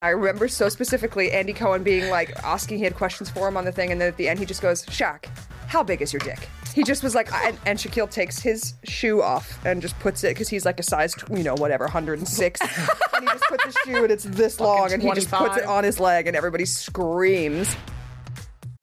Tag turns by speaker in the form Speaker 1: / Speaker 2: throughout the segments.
Speaker 1: I remember so specifically Andy Cohen being like asking, he had questions for him on the thing, and then at the end he just goes, Shaq, how big is your dick? He just was like, and, and Shaquille takes his shoe off and just puts it because he's like a size, you know, whatever, 106, and he just puts his shoe and it's this long, and he just puts it on his leg, and everybody screams.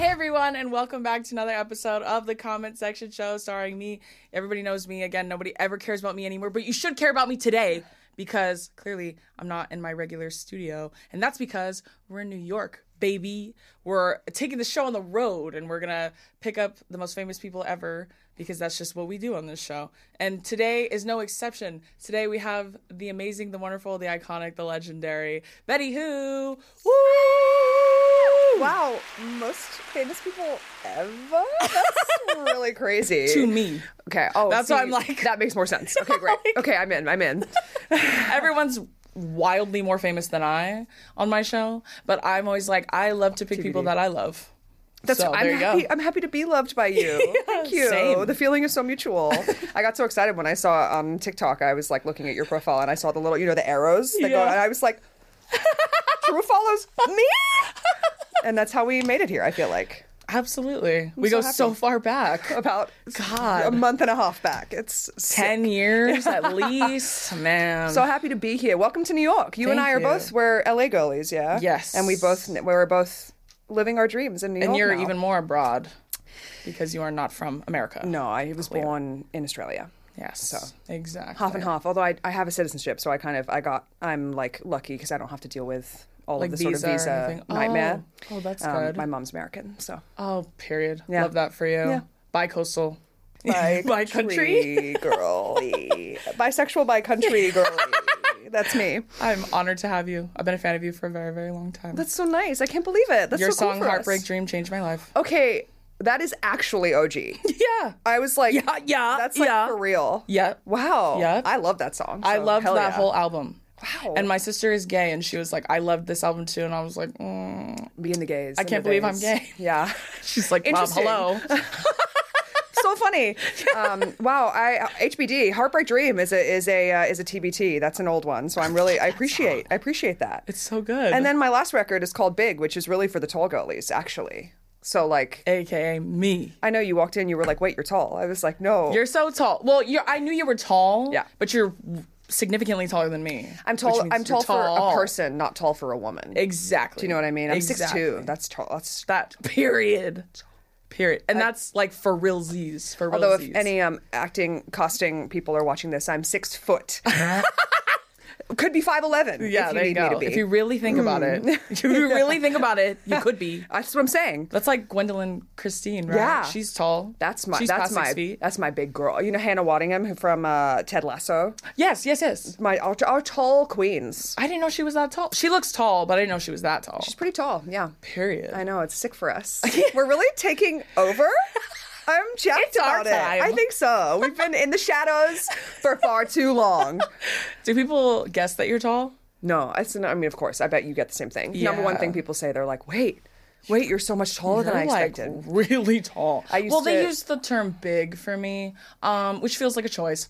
Speaker 2: Hey everyone, and welcome back to another episode of the Comment Section Show starring me. Everybody knows me. Again, nobody ever cares about me anymore, but you should care about me today because clearly I'm not in my regular studio. And that's because we're in New York, baby. We're taking the show on the road and we're gonna pick up the most famous people ever because that's just what we do on this show. And today is no exception. Today we have the amazing, the wonderful, the iconic, the legendary Betty Who. Woo!
Speaker 1: Wow, most famous people ever? That's really crazy.
Speaker 2: To me.
Speaker 1: Okay, oh,
Speaker 2: That's
Speaker 1: see,
Speaker 2: why I'm like-
Speaker 1: that makes more sense. Okay, great. Okay, I'm in, I'm in.
Speaker 2: everyone's wildly more famous than I on my show, but I'm always like, I love to pick people that I love.
Speaker 1: That's
Speaker 2: so
Speaker 1: I'm
Speaker 2: there you
Speaker 1: happy.
Speaker 2: go.
Speaker 1: I'm happy to be loved by you. Thank you.
Speaker 2: same.
Speaker 1: The feeling is so mutual. I got so excited when I saw on TikTok. I was like looking at your profile and I saw the little, you know, the arrows that go, and I was like, Drew follows me, and that's how we made it here. I feel like
Speaker 2: Absolutely. we
Speaker 1: so
Speaker 2: go
Speaker 1: happy.
Speaker 2: so far back.
Speaker 1: about
Speaker 2: God.
Speaker 1: a month and a half back. It's sick.
Speaker 2: 10 years at least. Man.
Speaker 1: So happy to be here. Welcome to New York. You and I are
Speaker 2: you.
Speaker 1: both we're LA girlies, yeah.
Speaker 2: Yes.
Speaker 1: and we both we're both living our dreams in New
Speaker 2: and
Speaker 1: York.
Speaker 2: you're
Speaker 1: now.
Speaker 2: even more abroad because you are not from America.
Speaker 1: no. I was born in Australia.
Speaker 2: Yes. exactly.
Speaker 1: half and half. Although I, I have a citizenship, so I kind of I got I'm like lucky because I don't have to deal with all
Speaker 2: Like
Speaker 1: of the sort of
Speaker 2: visa anything.
Speaker 1: nightmare.
Speaker 2: Oh. Oh, that's
Speaker 1: Um,
Speaker 2: good.
Speaker 1: My mom's American, so
Speaker 2: Oh, period.
Speaker 1: Yeah.
Speaker 2: Love that for you.
Speaker 1: Yeah.
Speaker 2: Bi-coastal.
Speaker 1: By
Speaker 2: By country.
Speaker 1: girly, bisexual by country girly. That's me.
Speaker 2: I'm honored to have you. I've been a fan of you for a very, very long time.
Speaker 1: That's so nice. I can't believe it. That's
Speaker 2: Your
Speaker 1: so cool
Speaker 2: song
Speaker 1: us.
Speaker 2: Heartbreak Dream changed my life.
Speaker 1: Okay, that is actually OG.
Speaker 2: Yeah.
Speaker 1: I was like,
Speaker 2: Yeah, yeah,
Speaker 1: that's like
Speaker 2: yeah.
Speaker 1: for real.
Speaker 2: Yeah.
Speaker 1: Wow.
Speaker 2: Yep.
Speaker 1: I love that song.
Speaker 2: I
Speaker 1: so
Speaker 2: loved
Speaker 1: hell
Speaker 2: that
Speaker 1: yeah.
Speaker 2: whole album.
Speaker 1: Wow.
Speaker 2: And my sister is gay, and she was like, "I loved this album too," and I was like, mm.
Speaker 1: being the gays.
Speaker 2: I can't believe I'm gay.
Speaker 1: Yeah.
Speaker 2: "She's like, Mom,
Speaker 1: Interesting.
Speaker 2: hello."
Speaker 1: so funny. Um, wow, I HBD Heartbreak Dream is a is a uh, is a TBT. That's an old one, so I'm really I appreciate I appreciate that.
Speaker 2: It's so good.
Speaker 1: and then my last record is called Big, which is really for the tall girlies, actually. So like,
Speaker 2: AKA me.
Speaker 1: I know you walked in, you were like, "Wait, you're tall." I was like, "No,
Speaker 2: You're so tall. Well, you're. I knew you were tall.
Speaker 1: Yeah.
Speaker 2: But you're significantly taller than me.
Speaker 1: I'm tall. I'm
Speaker 2: you're
Speaker 1: tall, for a person, not tall for a woman."
Speaker 2: Exactly.
Speaker 1: Do you know what I mean? I'm
Speaker 2: exactly.
Speaker 1: 6'2". That's tall. That's
Speaker 2: that. Period. Period. And that's like for real Z's. For
Speaker 1: although
Speaker 2: realsies.
Speaker 1: if any um acting costing people are watching this, I'm six foot. Could be five eleven.
Speaker 2: yeah,
Speaker 1: if you
Speaker 2: there you go.
Speaker 1: to be.
Speaker 2: If you really think about it, if you really think about it, you could be.
Speaker 1: That's what I'm saying.
Speaker 2: That's like Gwendoline Christie, right?
Speaker 1: Yeah.
Speaker 2: she's tall.
Speaker 1: That's my
Speaker 2: She's
Speaker 1: that's my that's my big girl. You know Hannah Waddingham from uh, Ted Lasso.
Speaker 2: Yes, yes, yes.
Speaker 1: My our, our tall queens.
Speaker 2: I didn't know she was that tall. She looks tall, but I didn't know she was that tall.
Speaker 1: She's pretty tall. Yeah,
Speaker 2: Period.
Speaker 1: I know it's sick for us. We're really taking over. I'm jacked
Speaker 2: It's
Speaker 1: about it. I think so. We've been in the shadows for far too long.
Speaker 2: Do people guess that you're tall?
Speaker 1: No, I, I mean, of course, I bet you get the same thing. Number one thing people say, they're like, "Wait, wait, you're so much taller than I
Speaker 2: You're, like
Speaker 1: expected."
Speaker 2: really tall.
Speaker 1: I used
Speaker 2: well, they
Speaker 1: to-
Speaker 2: use the term "big" for me, um, which feels like a choice,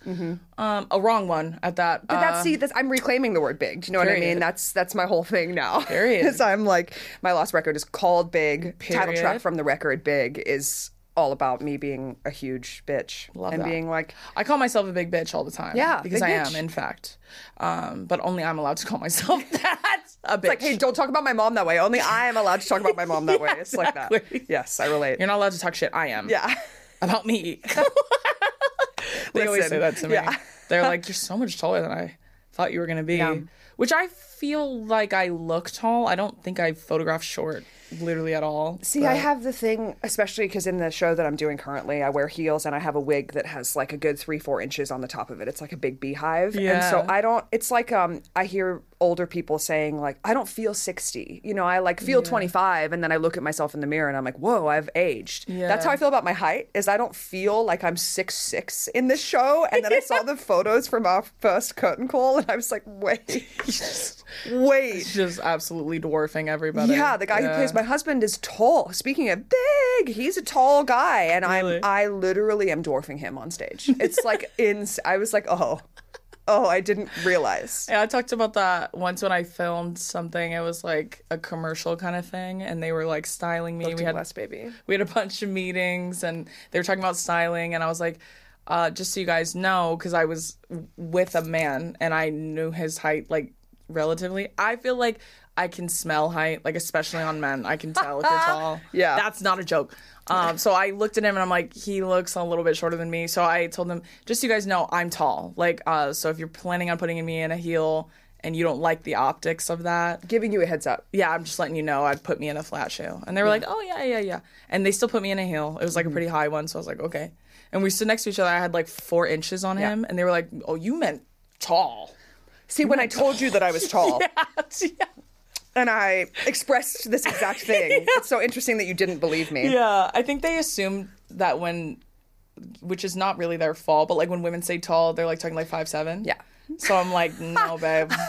Speaker 2: um, a wrong one at that.
Speaker 1: Mm-hmm. But that's see, that's, I'm reclaiming the word big. Do you know what I mean? That's that's my whole thing now.
Speaker 2: Period.
Speaker 1: Is I'm like my last record is called Big. Title track from the record Big is all about me being a huge bitch
Speaker 2: Love
Speaker 1: and
Speaker 2: that.
Speaker 1: being like,
Speaker 2: I call myself a big bitch all the time.
Speaker 1: Yeah,
Speaker 2: because I
Speaker 1: bitch.
Speaker 2: am, in fact. Um, but only I'm allowed to call myself that. A bitch.
Speaker 1: like, hey, don't talk about my mom that way. Only I am allowed to talk about my mom that way. It's like that.
Speaker 2: exactly.
Speaker 1: Yes, I relate.
Speaker 2: You're not allowed to talk shit. I am.
Speaker 1: yeah.
Speaker 2: About me. they always say that to me.
Speaker 1: yeah.
Speaker 2: They're like, "You're so much taller than I thought you were gonna be,"
Speaker 1: Yeah.
Speaker 2: which I feel like I look tall. I don't think I photograph short. Literally at all.
Speaker 1: See, I have the thing, especially because in the show that I'm doing currently, I wear heels and I have a wig that has like a good three, four inches on the top of it. It's like a big beehive. And so I don't, it's like, um, I hear older people saying, like, I don't feel 60. You know, I like feel 25 and then I look at myself in the mirror and I'm like, whoa, I've aged. That's how I feel about my height, is I don't feel like I'm six six in this show. And then I saw the photos from our first curtain call and I was like, wait, wait.
Speaker 2: just absolutely dwarfing everybody.
Speaker 1: Yeah, the guy who plays my husband is tall. Speaking of big, he's a tall guy, and
Speaker 2: Really?
Speaker 1: I'm I literally am dwarfing him on stage. It's like in. I was like, oh, oh, I didn't realize.
Speaker 2: Yeah, I talked about that once when I filmed something. It was like a commercial kind of thing, and they were like styling me. we had
Speaker 1: baby.
Speaker 2: we had a bunch of meetings, and they were talking about styling, and I was like, uh, just so you guys know, because I was with a man and I knew his height like relatively. I feel like I can smell height, like especially on men. I can tell if you're tall.
Speaker 1: Yeah.
Speaker 2: that's not a joke. Um, so I looked at him and I'm like, he looks a little bit shorter than me. So I told him, just so you guys know, I'm tall. Like, uh, so if you're planning on putting me in a heel and you don't like the optics of that,
Speaker 1: Giving you a heads up.
Speaker 2: yeah, I'm just letting you know, I'd put me in a flat shoe. And they were like, oh, yeah, yeah, yeah. And they still put me in a heel. It was
Speaker 1: Mm-hmm.
Speaker 2: like a pretty high one. So I was like, okay. And we stood next to each other. I had like four inches on him. And they were like, oh, you meant tall.
Speaker 1: See, when I told you that I was tall,
Speaker 2: yeah.
Speaker 1: and I expressed this exact thing, it's so interesting that you didn't believe me.
Speaker 2: Yeah, I think they assumed that when, which is not really their fault, but like when women say tall, they're like talking like five seven.
Speaker 1: Yeah.
Speaker 2: So I'm like, no, babe.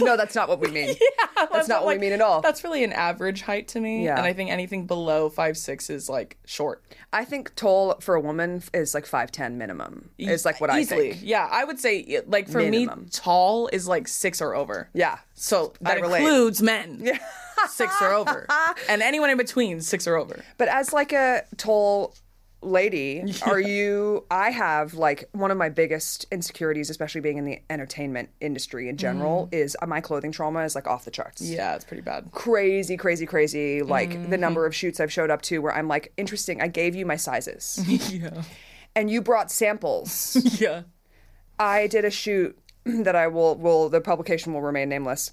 Speaker 1: No, that's not what we mean. that's not what we mean at all.
Speaker 2: That's really an average height to me.
Speaker 1: Yeah.
Speaker 2: And I think anything below five six is like short.
Speaker 1: I think tall for a woman is like five ten minimum. Is like what
Speaker 2: Easily.
Speaker 1: I think.
Speaker 2: Yeah, I would say like for
Speaker 1: Minimum.
Speaker 2: me, tall is like six or over.
Speaker 1: Yeah.
Speaker 2: So that includes men. Yeah. six or over. And anyone in between, six or over.
Speaker 1: But as like a tall lady, are you I have like one of my biggest insecurities, especially being in the entertainment industry in general, is uh, my clothing trauma is like off the charts.
Speaker 2: Yeah, it's pretty bad.
Speaker 1: Crazy, crazy, crazy. Like the
Speaker 2: Mm-hmm.
Speaker 1: number of shoots I've showed up to where I'm like, interesting, I gave you my sizes.
Speaker 2: yeah.
Speaker 1: and you brought samples.
Speaker 2: Yeah.
Speaker 1: I did a shoot that I will will the publication will remain nameless.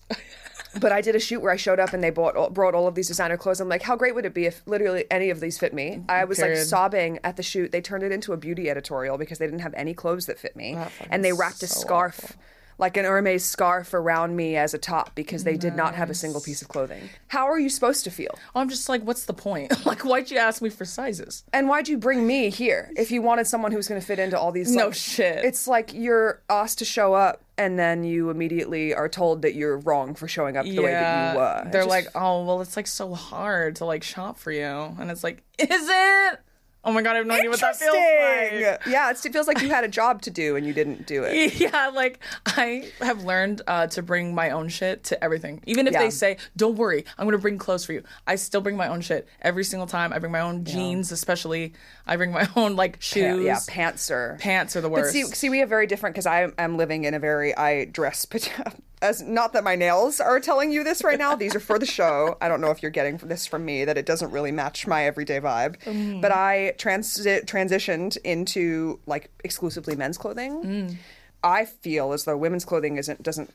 Speaker 1: But I did a shoot where I showed up and they bought brought all of these designer clothes. I'm like, how great would it be if literally any of these fit me? Mm-hmm. I was like sobbing at the shoot. They turned it into a beauty editorial because they didn't have any clothes that fit me,
Speaker 2: fucking
Speaker 1: and they wrapped a scarf.
Speaker 2: awful.
Speaker 1: Like an Hermes scarf around me as a top because they did not have a single piece of clothing. How are you supposed to feel?
Speaker 2: I'm just like, what's the point? like, why'd you ask me for sizes?
Speaker 1: And why'd you bring me here if you wanted someone who was going to fit into all these?
Speaker 2: No shit.
Speaker 1: It's like you're asked to show up, and then you immediately are told that you're wrong for showing up the way that you were.
Speaker 2: They're
Speaker 1: just-
Speaker 2: like, oh, well, it's like so hard to like shop for you. And it's like, is it? Oh my God, I have no idea what that feels like.
Speaker 1: Yeah, it feels like you had a job to do and you didn't do it.
Speaker 2: Yeah, like I have learned uh, to bring my own shit to everything. Even if
Speaker 1: Yeah.
Speaker 2: they say, "Don't worry, I'm gonna bring clothes for you," I still bring my own shit every single time. I bring my own jeans, especially. I bring my own like
Speaker 1: Pa-
Speaker 2: shoes.
Speaker 1: yeah, pants are.
Speaker 2: Pants are the
Speaker 1: But
Speaker 2: worst.
Speaker 1: see, see, we have very different because I am living in a very I dress as not that my nails are telling you this right now. These are for the show. I don't know if you're getting this from me that it doesn't really match my everyday vibe.
Speaker 2: Mm.
Speaker 1: But I transit transitioned into like exclusively men's clothing.
Speaker 2: Mm.
Speaker 1: I feel as though women's clothing isn't doesn't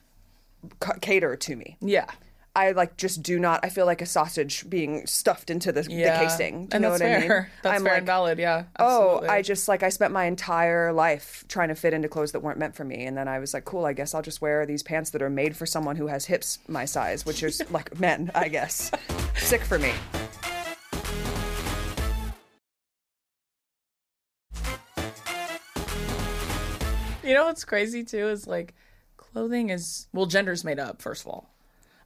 Speaker 1: c- cater to me.
Speaker 2: yeah.
Speaker 1: I like just do not. I feel like a sausage being stuffed into the,
Speaker 2: Yeah.
Speaker 1: the casing. Do you
Speaker 2: and
Speaker 1: know
Speaker 2: that's
Speaker 1: what
Speaker 2: fair.
Speaker 1: I mean?
Speaker 2: That's
Speaker 1: I'm
Speaker 2: fair
Speaker 1: like,
Speaker 2: and valid. Yeah.
Speaker 1: Oh. I just like I spent my entire life trying to fit into clothes that weren't meant for me, and then I was like, cool. I guess I'll just wear these pants that are made for someone who has hips my size, which is like men, I guess. Sick for me.
Speaker 2: You know what's crazy too is like clothing is well, gender's made up first of all,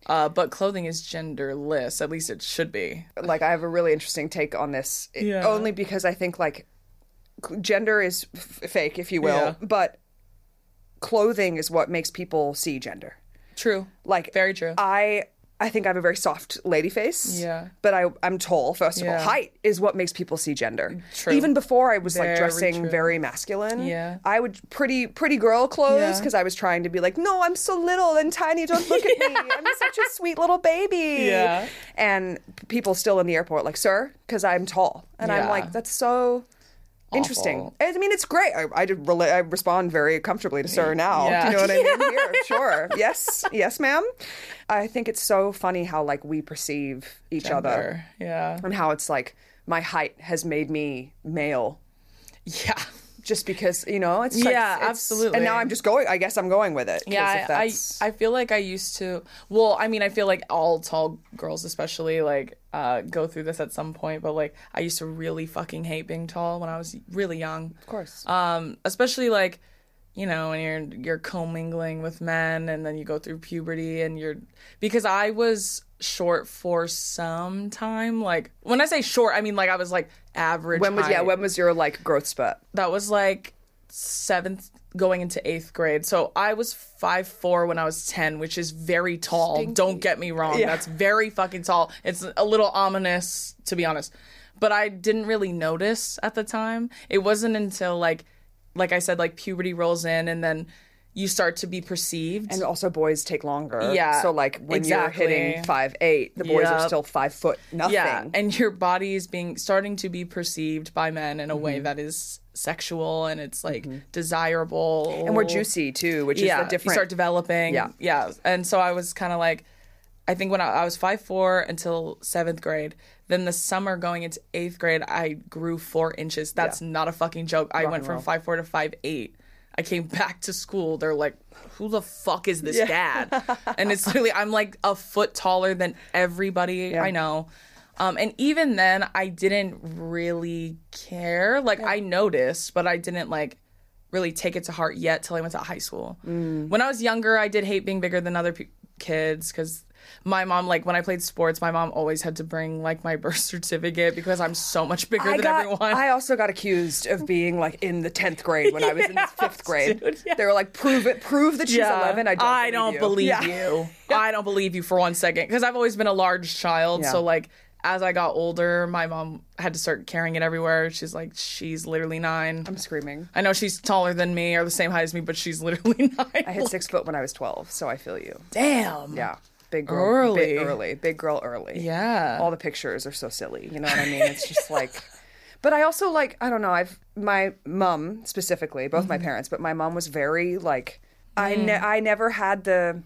Speaker 2: uh, but clothing is genderless. At least it should be.
Speaker 1: Like I have a really interesting take on this, i-
Speaker 2: Yeah.
Speaker 1: only because I think like gender is f- fake, if you will,
Speaker 2: Yeah.
Speaker 1: but clothing is what makes people see gender.
Speaker 2: True.
Speaker 1: Like
Speaker 2: Very true.
Speaker 1: I I think I have a very soft lady face.
Speaker 2: Yeah.
Speaker 1: But I I'm tall, first of all. Height is what makes people see gender.
Speaker 2: True.
Speaker 1: Even before I was
Speaker 2: Very
Speaker 1: like dressing
Speaker 2: true.
Speaker 1: very masculine.
Speaker 2: Yeah.
Speaker 1: I would pretty pretty girl clothes
Speaker 2: Yeah.
Speaker 1: because I was trying to be like, no, I'm so little and tiny. Don't look at me. I'm such a sweet little baby.
Speaker 2: Yeah.
Speaker 1: And people still in the airport like, sir, because I'm tall. And I'm like, that's so Interesting. I mean, it's great. I, I, rela- I respond very comfortably to sir now.
Speaker 2: Yeah.
Speaker 1: Do you know what I mean? Here, sure. Yes, yes, ma'am. I think it's so funny how like we perceive each other
Speaker 2: Yeah.
Speaker 1: and how it's like my height has made me male
Speaker 2: Yeah.
Speaker 1: Just because you know it's
Speaker 2: Yeah,
Speaker 1: it's-
Speaker 2: absolutely.
Speaker 1: And now I'm just going. I guess I'm going with it.
Speaker 2: Yeah, I, I I feel like I used to. Well, I mean, I feel like all tall girls, especially, like uh, go through this at some point. But like, I used to really fucking hate being tall when I was really young.
Speaker 1: of course.
Speaker 2: Um, especially like, you know, when you're you're commingling with men, and then you go through puberty, and you're because I was short for some time. Like when I say short, I mean like I was like average.
Speaker 1: when was yeah? When was your like growth spurt?
Speaker 2: that was like seventh going into eighth grade. So I was five four when I was ten, which is very tall. Don't get me wrong.
Speaker 1: Yeah.
Speaker 2: That's very fucking tall. It's a little ominous, to be honest. But I didn't really notice at the time. It wasn't until like like I said, like puberty rolls in and then you start to be perceived.
Speaker 1: And also, boys take longer.
Speaker 2: Yeah,
Speaker 1: So like when
Speaker 2: exactly.
Speaker 1: you're hitting five eight, the boys are still five foot nothing.
Speaker 2: yeah, and your body is being starting to be perceived by men in a way mm-hmm. that is sexual and it's like mm-hmm. desirable.
Speaker 1: and we're juicy too, which is the different.
Speaker 2: you start developing.
Speaker 1: Yeah.
Speaker 2: yeah. And so I was kind of like, I think when I, I was five four until seventh grade. Then the summer going into eighth grade, I grew four inches. That's not a fucking joke. I went from five four to five eight. I came back to school. They're like, "Who the fuck is this dad?" and it's literally, I'm like a foot taller than everybody I know. Um, and even then, I didn't really care. Like I noticed, but I didn't like really take it to heart yet till I went to high school.
Speaker 1: Mm.
Speaker 2: When I was younger, I did hate being bigger than other pe- kids because my mom, like when I played sports, my mom always had to bring like my birth certificate because I'm so much bigger
Speaker 1: I
Speaker 2: than
Speaker 1: got.
Speaker 2: everyone.
Speaker 1: I also got accused of being like in the tenth grade when I was in fifth grade.
Speaker 2: dude, yeah.
Speaker 1: They were like, "Prove it. Prove that she's eleven. I don't. believe,
Speaker 2: believe
Speaker 1: you.
Speaker 2: you. I don't believe you for one second because I've always been a large child.
Speaker 1: Yeah.
Speaker 2: So like as I got older, my mom had to start carrying it everywhere. She's like, she's literally nine.
Speaker 1: I'm screaming.
Speaker 2: I know she's taller than me or the same height as me, but she's literally nine.
Speaker 1: I hit six foot when I was twelve, so I feel you.
Speaker 2: Damn.
Speaker 1: Yeah, big girl.
Speaker 2: Early.
Speaker 1: big early, big girl early.
Speaker 2: Yeah.
Speaker 1: all the pictures are so silly. You know what I mean? It's just like. But I also like I don't know. I've my mom specifically, both
Speaker 2: Mm-hmm.
Speaker 1: my parents, but my mom was very like I
Speaker 2: Mm.
Speaker 1: ne- I never had the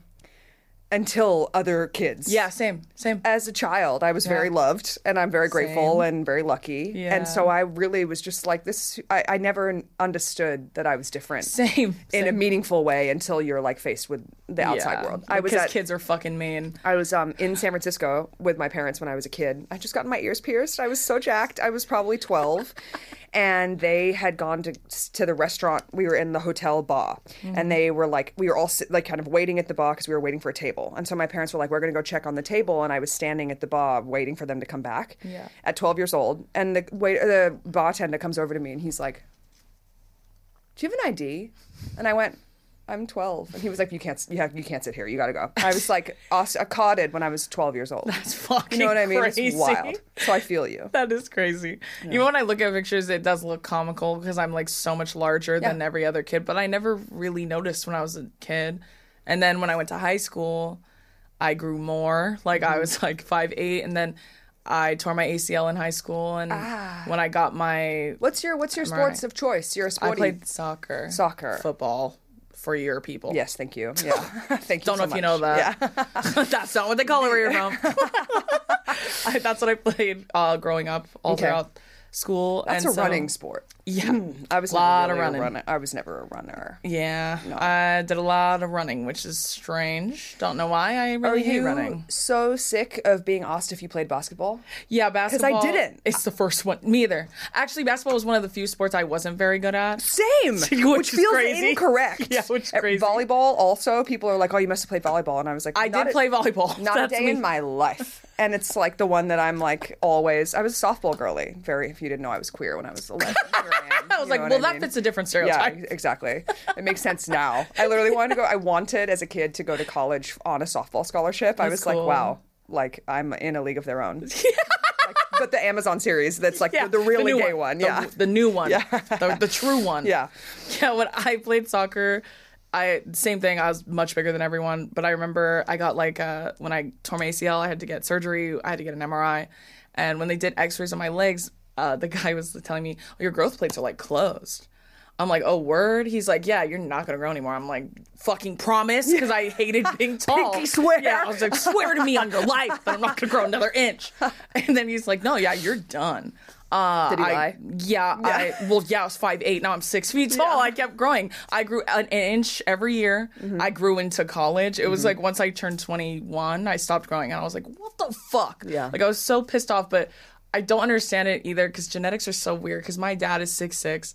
Speaker 1: until other kids.
Speaker 2: Yeah, same, same.
Speaker 1: As a child, I was very loved, and I'm very grateful
Speaker 2: Same.
Speaker 1: and very lucky.
Speaker 2: Yeah.
Speaker 1: And so I really was just like this. I, I never understood that I was different
Speaker 2: Same.
Speaker 1: in a meaningful way until you're like faced with the outside
Speaker 2: Yeah.
Speaker 1: world. I was
Speaker 2: because
Speaker 1: at,
Speaker 2: kids are fucking mean.
Speaker 1: I was um, in San Francisco with my parents when I was a kid. I just got my ears pierced. I was so jacked. I was probably 12. And they had gone to to the restaurant. We were in the hotel bar, and they were like, we were all sit, like kind of waiting at the bar because we were waiting for a table. And so my parents were like, we're going to go check on the table, and I was standing at the bar waiting for them to come back.
Speaker 2: Yeah.
Speaker 1: At 12 years old, and the wait, the bartender comes over to me, and he's like, "Do you have an ID?" And I went, "I'm 12." And he was like, "You can't, you have, you can't sit here. You got to go." I was like, accarded when I was 12 years old.
Speaker 2: It's fucking
Speaker 1: You know what I mean?
Speaker 2: Crazy.
Speaker 1: It's wild. So I feel you.
Speaker 2: That is crazy. Even when I look at pictures, it does look comical because I'm like so much larger than every other kid. But I never really noticed when I was a kid. And then when I went to high school, I grew more. Like
Speaker 1: Mm-hmm.
Speaker 2: I was like five eight, and then I tore my ACL in high school. And when I got my,
Speaker 1: What's your What's your sports of choice? You're a
Speaker 2: I
Speaker 1: sporty.
Speaker 2: played soccer,
Speaker 1: Soccer.
Speaker 2: football for your people.
Speaker 1: Yes, thank you. Yeah, thank you.
Speaker 2: Don't know
Speaker 1: so
Speaker 2: if you know that.
Speaker 1: Yeah.
Speaker 2: that's not what they call it where you're from. I, that's what I played uh, growing up all
Speaker 1: Okay.
Speaker 2: throughout school.
Speaker 1: That's
Speaker 2: and
Speaker 1: a
Speaker 2: so-
Speaker 1: running sport.
Speaker 2: Yeah. Hmm.
Speaker 1: I was a
Speaker 2: Lot
Speaker 1: never
Speaker 2: of running.
Speaker 1: A runner. I was never a runner.
Speaker 2: Yeah, I did a lot of running, which is strange. Don't know why. I
Speaker 1: Are
Speaker 2: really hate
Speaker 1: you
Speaker 2: running.
Speaker 1: so sick of being asked if you played basketball?
Speaker 2: Yeah, basketball.
Speaker 1: Because I didn't.
Speaker 2: It's the first one. Me either. Actually, basketball was one of the few sports I wasn't very good at.
Speaker 1: Same, which,
Speaker 2: is
Speaker 1: feels
Speaker 2: crazy.
Speaker 1: incorrect.
Speaker 2: Yeah, which is
Speaker 1: At
Speaker 2: crazy.
Speaker 1: Volleyball, also, people are like, "Oh, you must have played volleyball," and I was like,
Speaker 2: I did
Speaker 1: a-
Speaker 2: play volleyball.
Speaker 1: Not a day
Speaker 2: me.
Speaker 1: in my life. And it's like the one that I'm like always. I was a softball girly. Very. If you didn't know I was queer when I was 11. I, am.
Speaker 2: I was like, well,
Speaker 1: I
Speaker 2: that
Speaker 1: mean?
Speaker 2: fits a different stereotype.
Speaker 1: Yeah, exactly. It makes sense now. I literally wanted to go. I wanted as a kid to go to college on a softball scholarship. I
Speaker 2: That's
Speaker 1: was like, wow, like I'm in a league of their own. Like, but the Amazon series, that's like
Speaker 2: Yeah,
Speaker 1: the, the really
Speaker 2: new
Speaker 1: gay one.
Speaker 2: The-
Speaker 1: Yeah.
Speaker 2: the, new one.
Speaker 1: Yeah.
Speaker 2: the, the true one.
Speaker 1: Yeah.
Speaker 2: Yeah, when I played soccer, I same thing. I was much bigger than everyone, but I remember I got like uh, when I tore my ACL, I had to get surgery. I had to get an MRI, and when they did X-rays on my legs, uh, the guy was telling me, oh, your growth plates are like closed. I'm like, oh, word? He's like, yeah, you're not gonna grow anymore. I'm like, fucking promise, because I hated being tall.
Speaker 1: Pinky swear.
Speaker 2: Yeah, I was like, swear to me on your life that I'm not gonna grow another inch. And then he's like, no, yeah, you're done. Uh,
Speaker 1: Did he
Speaker 2: I-
Speaker 1: lie?
Speaker 2: Yeah, I well, yeah, I was five eight. Now I'm six feet tall. I kept growing. I grew an inch every year.
Speaker 1: Mm-hmm.
Speaker 2: I grew into college. It was like once I turned 21, I stopped growing, and I was like, what the fuck?
Speaker 1: Yeah.
Speaker 2: like I was so pissed off, but I don't understand it either because genetics are so weird. Because my dad is six six,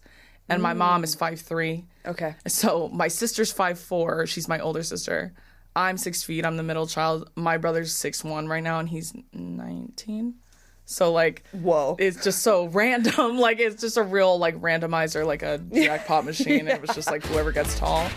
Speaker 2: and my mom is five three.
Speaker 1: Okay.
Speaker 2: So my sister's five four. She's my older sister. I'm six feet. I'm the middle child. My brother's six one right now, and he's nineteen. So like,
Speaker 1: Whoa.
Speaker 2: it's just so random. Like it's just a real like randomizer, like a jackpot machine. It was just like whoever gets tall.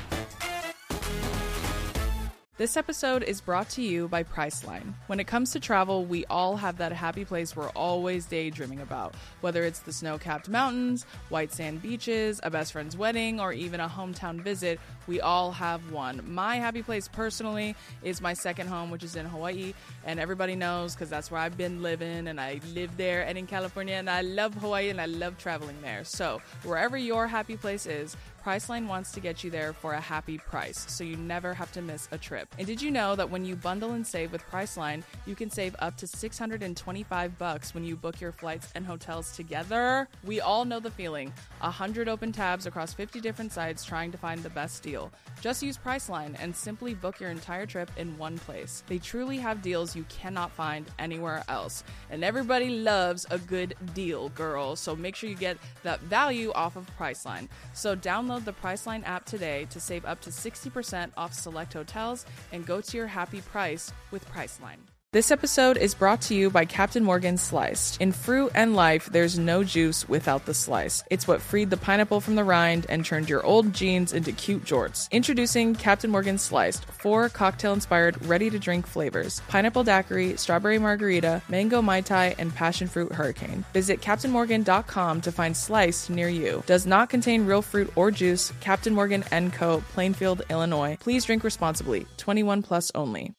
Speaker 2: This episode is brought to you by Priceline. When it comes to travel, we all have that happy place we're always daydreaming about. Whether it's the snow capped mountains, white sand beaches, a best friend's wedding, or even a hometown visit, we all have one. My happy place personally is my second home, which is in Hawaii. And everybody knows because that's where I've been living and I live there and in California. And I love Hawaii and I love traveling there. So, wherever your happy place is, Priceline wants to get you there for a happy price, so you never have to miss a trip. And did you know that when you bundle and save with Priceline, you can save up to 625 bucks when you book your flights and hotels together? We all know the feeling. 100 open tabs across 50 different sites trying to find the best deal. Just use Priceline and simply book your entire trip in one place. They truly have deals you cannot find anywhere else. And everybody loves a good deal, girl. So make sure you get that value off of Priceline. So download the Priceline app today to save up to 60% off select hotels and go to your happy price with Priceline. This episode is brought to you by Captain Morgan Sliced. In fruit and life, there's no juice without the slice. It's what freed the pineapple from the rind and turned your old jeans into cute jorts. Introducing Captain Morgan Sliced, four cocktail inspired, ready to drink flavors pineapple daiquiri, strawberry margarita, mango mai tai, and passion fruit hurricane. Visit CaptainMorgan.com to find Sliced near you. Does not contain real fruit or juice. Captain Morgan & Co., Plainfield, Illinois. Please drink responsibly. 21 plus only.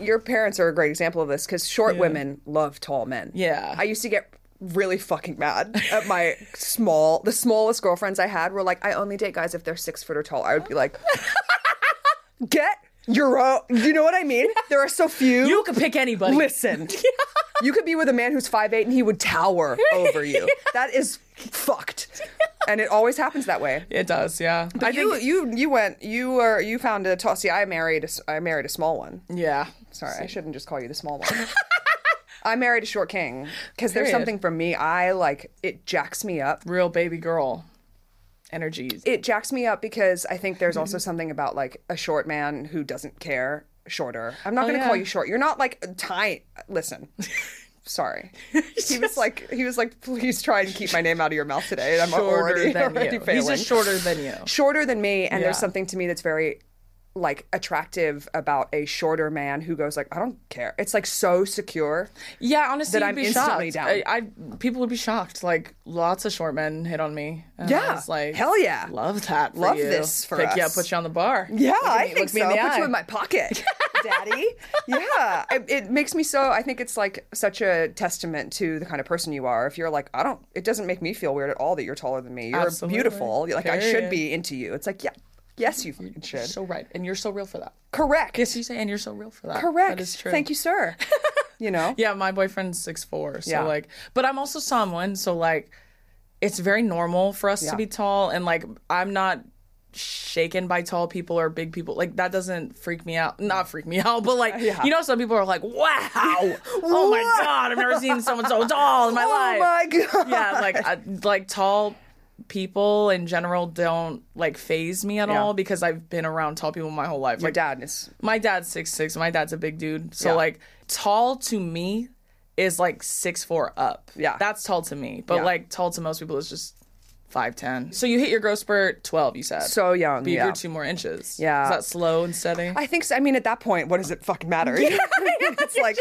Speaker 1: Your parents are a great example of this because short women love tall men.
Speaker 2: Yeah.
Speaker 1: I used to get really fucking mad at my small, the smallest girlfriends I had were like, I only date guys if they're six foot or tall. I would be like, get your own. You know what I mean? There are so few.
Speaker 2: You could pick anybody.
Speaker 1: Listen, you could be with a man who's 5'8 and he would tower over you. That is fucked. And it always happens that way.
Speaker 2: It does, yeah. I
Speaker 1: you
Speaker 2: think,
Speaker 1: you you went you were you found a tall. See, I married a, s- I married a small one.
Speaker 2: yeah.
Speaker 1: Sorry, I shouldn't just call you the small one. I married a short king because there's
Speaker 2: Period.
Speaker 1: something for me. I like it jacks me up.
Speaker 2: Real baby girl energies.
Speaker 1: It jacks me up because I think there's also something about like a short man who doesn't care. Shorter. I'm not oh, going to
Speaker 2: yeah.
Speaker 1: call you short. You're not like tiny. Listen. Sorry. He was like he was like please try and keep my name out of your mouth today. And I'm
Speaker 2: shorter
Speaker 1: already,
Speaker 2: than
Speaker 1: already
Speaker 2: you.
Speaker 1: failing.
Speaker 2: He's just shorter than you.
Speaker 1: shorter than me and there's something to me that's very like attractive about a shorter man who goes like I don't care. It's like so secure.
Speaker 2: Yeah, honestly,
Speaker 1: That I'm
Speaker 2: be
Speaker 1: instantly
Speaker 2: shocked.
Speaker 1: down.
Speaker 2: I, I people would be shocked. Like lots of short men hit on me.
Speaker 1: Yeah.
Speaker 2: like
Speaker 1: Hell yeah.
Speaker 2: love that.
Speaker 1: Love
Speaker 2: you.
Speaker 1: this for
Speaker 2: Pick you up, put you on the bar.
Speaker 1: Yeah, I
Speaker 2: me-
Speaker 1: think so. Put you in my pocket, daddy. yeah, it, it makes me so. I think it's like such a testament to the kind of person you are. If you're like, I don't. It doesn't make me feel weird at all that you're taller than me. You're
Speaker 2: Absolutely.
Speaker 1: beautiful. Like I should be into you. It's like yeah, yes, you fucking should.
Speaker 2: so right, and you're so real for that.
Speaker 1: Correct.
Speaker 2: Yes, you say, and you're so real for that.
Speaker 1: Correct.
Speaker 2: That is true.
Speaker 1: Thank you, sir. you know.
Speaker 2: Yeah, my boyfriend's six four. So
Speaker 1: Yeah.
Speaker 2: like, but I'm also someone. So like, it's very normal for us
Speaker 1: Yeah.
Speaker 2: to be tall, and like, I'm not shaken by tall people or big people. Like that doesn't freak me out. Not freak me out, but like,
Speaker 1: Yeah.
Speaker 2: you know, some people are like, wow, oh my god, I've never seen someone so tall in my
Speaker 1: Oh
Speaker 2: life.
Speaker 1: Oh my god.
Speaker 2: yeah, like I, like tall people in general don't like phase me at
Speaker 1: Yeah.
Speaker 2: all because I've been around tall people my whole life.
Speaker 1: Your
Speaker 2: Like
Speaker 1: dad is
Speaker 2: my dad's six six. My dad's a big dude. So
Speaker 1: Yeah.
Speaker 2: like tall to me is like six four up.
Speaker 1: Yeah.
Speaker 2: That's tall to me. But
Speaker 1: Yeah.
Speaker 2: like tall to most people is just five ten. So you hit your growth spurt twelve, you said.
Speaker 1: so young.
Speaker 2: but you
Speaker 1: yeah.
Speaker 2: grew two more inches.
Speaker 1: Yeah.
Speaker 2: Is that slow and steady?
Speaker 1: I think so. I mean, at that point, what does it fucking matter? Yeah, it's like,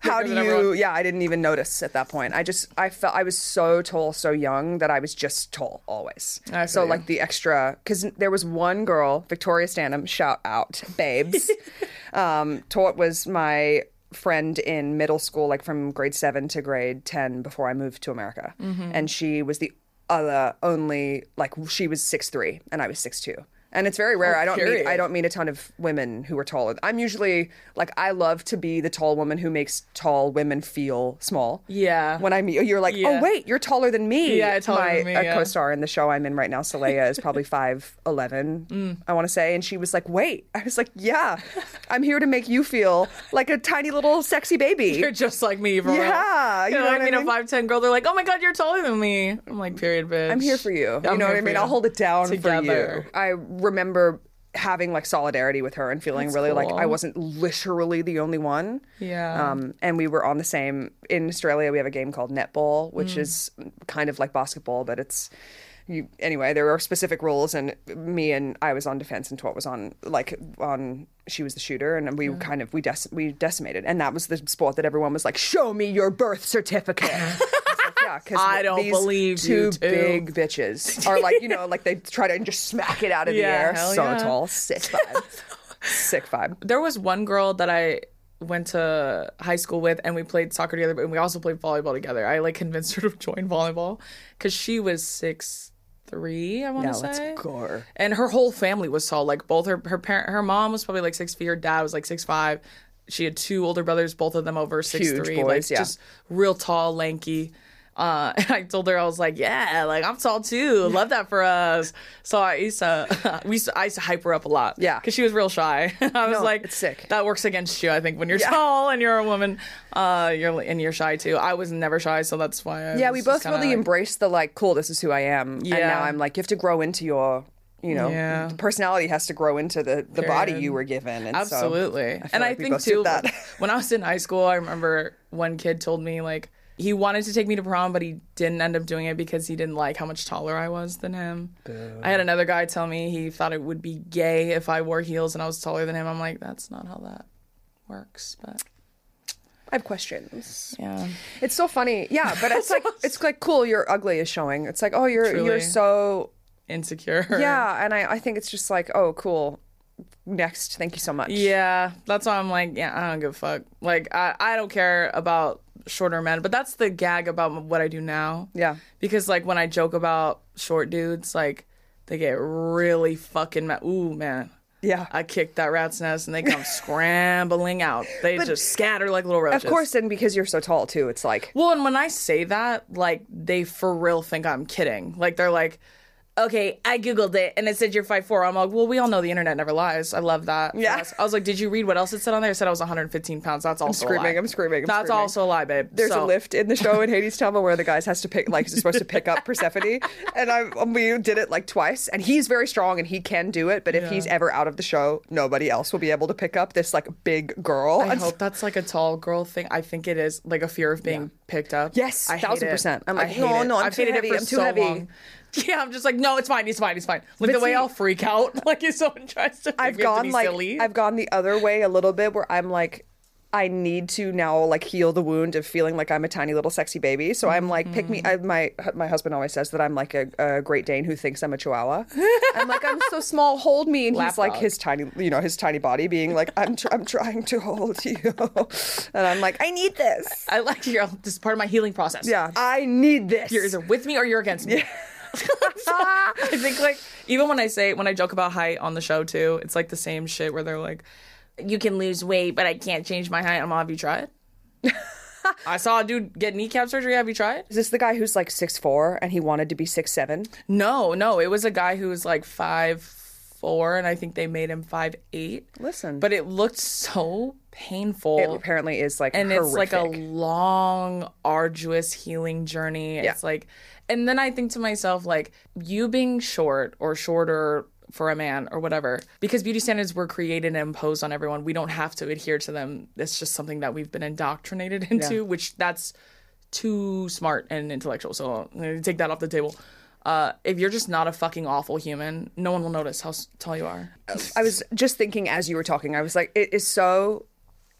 Speaker 1: how do you? Yeah, I didn't even notice at that point. I just, I felt I was so tall, so young that I was just tall always.
Speaker 2: I
Speaker 1: so
Speaker 2: you.
Speaker 1: like the extra, because there was one girl, Victoria Stanham, shout out, babes. um, Tot was my friend in middle school, like from grade seven to grade 10 before I moved to America.
Speaker 2: Mm-hmm.
Speaker 1: And she was the other only, like, she was six three and I was six two. And it's very rare. I don't meet. I don't meet a ton of women who are taller. I'm usually like I love to be the tall woman who makes tall women feel small.
Speaker 2: Yeah.
Speaker 1: When I meet you're like,
Speaker 2: Yeah.
Speaker 1: oh wait, you're taller than me.
Speaker 2: Yeah, taller
Speaker 1: My
Speaker 2: than me,
Speaker 1: a
Speaker 2: yeah.
Speaker 1: co-star in the show I'm in right now, Solea, is probably five eleven.
Speaker 2: Mm.
Speaker 1: I want to say, and she was like, wait. I was like, yeah, I'm here to make you feel like a tiny little sexy baby.
Speaker 2: You're just like me, real.
Speaker 1: Yeah, you
Speaker 2: You
Speaker 1: know
Speaker 2: know, I mean, a five ten girl, they're like, "Oh my god, you're taller than me." I'm like, "Period, bitch."
Speaker 1: I'm here for you. You
Speaker 2: I'm
Speaker 1: know what I mean? I'll hold it down
Speaker 2: Together.
Speaker 1: for you. I remember having like solidarity with her and feeling
Speaker 2: That's
Speaker 1: really like. I wasn't literally the only one.
Speaker 2: Yeah.
Speaker 1: Um, and we were on the same in Australia. We have a game called netball, which
Speaker 2: Mm.
Speaker 1: is kind of like basketball, but it's you anyway. There are specific rules, and me and I was on defense, and Twat was on like on. She was the shooter, and we kind of we dec- we decimated, and that was the sport that everyone was like, "Show me your birth certificate." I was like, yeah, because
Speaker 2: I don't
Speaker 1: these
Speaker 2: believe
Speaker 1: two big bitches are like you know like they try to just smack it out of the air. So
Speaker 2: yeah.
Speaker 1: tall, sick vibe, sick vibe.
Speaker 2: there was one girl that I went to high school with and we played soccer together but we also played volleyball together i like convinced her to join volleyball because she was six three i want to
Speaker 1: let's
Speaker 2: say
Speaker 1: go.
Speaker 2: and her whole family was tall like both her her parent her mom was probably like six feet her dad was like six five she had two older brothers both of them over six
Speaker 1: Huge
Speaker 2: three
Speaker 1: boys,
Speaker 2: like
Speaker 1: yeah.
Speaker 2: just real tall lanky uh, and I told her I was like, yeah, like I'm tall too. Love that for us. So I used to, we used to, I used to hype her up a lot.
Speaker 1: Yeah.
Speaker 2: because she was real shy. I was
Speaker 1: No,
Speaker 2: like,
Speaker 1: it's sick.
Speaker 2: That works against you, I think, when you're tall and you're a woman. Uh, you're and you're shy too. I was never shy, so that's why. I
Speaker 1: Yeah, we both really
Speaker 2: like-
Speaker 1: embraced the like, cool, this is who I am. And
Speaker 2: Yeah.
Speaker 1: now I'm like, you have to grow into your, you know,
Speaker 2: Yeah.
Speaker 1: personality has to grow into the, the body you were given. And so
Speaker 2: Absolutely.
Speaker 1: I
Speaker 2: and
Speaker 1: like
Speaker 2: I think too,
Speaker 1: that.
Speaker 2: when I was in high school, I remember one kid told me like he wanted to take me to prom, but he didn't end up doing it because he didn't like how much taller I was than him. I had another guy tell me he thought it would be gay if I wore heels and I was taller than him. I'm like, that's not how that works. But
Speaker 1: I have questions.
Speaker 2: yeah,
Speaker 1: It's so funny. Yeah, but it's like it's like cool, your ugly is showing. It's like, oh you're
Speaker 2: Truly.
Speaker 1: you're so
Speaker 2: insecure.
Speaker 1: Yeah, and I, I think it's just like, oh cool. Next. Thank you so much.
Speaker 2: Yeah, that's why I'm like, yeah, I don't give a fuck. Like, I, I don't care about shorter men, but that's the gag about what I do now.
Speaker 1: Yeah.
Speaker 2: Because, like, when I joke about short dudes, like, they get really fucking mad. Ooh, man.
Speaker 1: Yeah.
Speaker 2: I kicked that rat's nest and they come scrambling out. They just scatter like little roaches.
Speaker 1: Of course, and because you're so tall too, it's like
Speaker 2: Well, and when I say that, like, they for real think I'm kidding. Like, they're like, okay, I Googled it and it said you're 5'4. I'm like, well, we all know the internet never lies. I love that.
Speaker 1: Yeah.
Speaker 2: I was like, did you read what else it said on there? It said I was 115 pounds. That's also a
Speaker 1: screaming,
Speaker 2: lie.
Speaker 1: I'm screaming, I'm screaming.
Speaker 2: That's
Speaker 1: screaming.
Speaker 2: also a lie, babe.
Speaker 1: there's
Speaker 2: So-
Speaker 1: a lift in the show in Hadestown where the guys has to pick like is supposed to pick up Persephone, and I um, we did it like twice, and he's very strong and he can do it, but if he's ever out of the show, nobody else will be able to pick up this like big girl.
Speaker 2: I
Speaker 1: And
Speaker 2: hope that's like a tall girl thing. I think it is like a fear of being picked up.
Speaker 1: Yes,
Speaker 2: I
Speaker 1: thousand
Speaker 2: it.
Speaker 1: percent. I'm
Speaker 2: I
Speaker 1: like,
Speaker 2: hate
Speaker 1: no,
Speaker 2: it.
Speaker 1: no, I'm
Speaker 2: I've
Speaker 1: too heavy,
Speaker 2: it
Speaker 1: I'm too
Speaker 2: so
Speaker 1: heavy.
Speaker 2: long. Yeah, I'm just like, no, it's fine, it's fine, it's fine. Like
Speaker 1: But
Speaker 2: the way
Speaker 1: see-
Speaker 2: I'll freak out, like if someone tries to.
Speaker 1: I've
Speaker 2: make me have to
Speaker 1: gone
Speaker 2: be
Speaker 1: like
Speaker 2: silly.
Speaker 1: I've gone the other way a little bit where I'm like I need to now like heal the wound of feeling like I'm a tiny little sexy baby. So I'm like, pick me. I, my my husband always says that I'm like a, a Great Dane who thinks I'm a Chihuahua. I'm like, I'm so small, hold me, and he's like his tiny, you know, his tiny body being like, I'm tr- I'm trying to hold you, and I'm like, I need this.
Speaker 2: I like your. This is part of my healing process.
Speaker 1: Yeah, I need this.
Speaker 2: you're either with me or you're against me. I think like even when I say when I joke about height on the show too, it's like the same shit where they're like, "You can lose weight, but I can't change my height." I'm like, "Have you tried?" I saw a dude get kneecap surgery. Have you tried?
Speaker 1: Is this the guy who's like six four and he wanted to be six seven?
Speaker 2: No, no. It was a guy who was like five four, and I think they made him five eight.
Speaker 1: Listen,
Speaker 2: But it looked so painful.
Speaker 1: it apparently is like
Speaker 2: and
Speaker 1: horrific.
Speaker 2: it's like a long arduous healing journey. It's like and then i think to myself like you being short or shorter for a man or whatever because beauty standards were created and imposed on everyone we don't have to adhere to them. It's just something that we've been indoctrinated into which that's too smart and intellectual. So take that off the table uh, if you're just not a fucking awful human no one will notice how tall you are
Speaker 1: I was just thinking as you were talking, I was like, it is so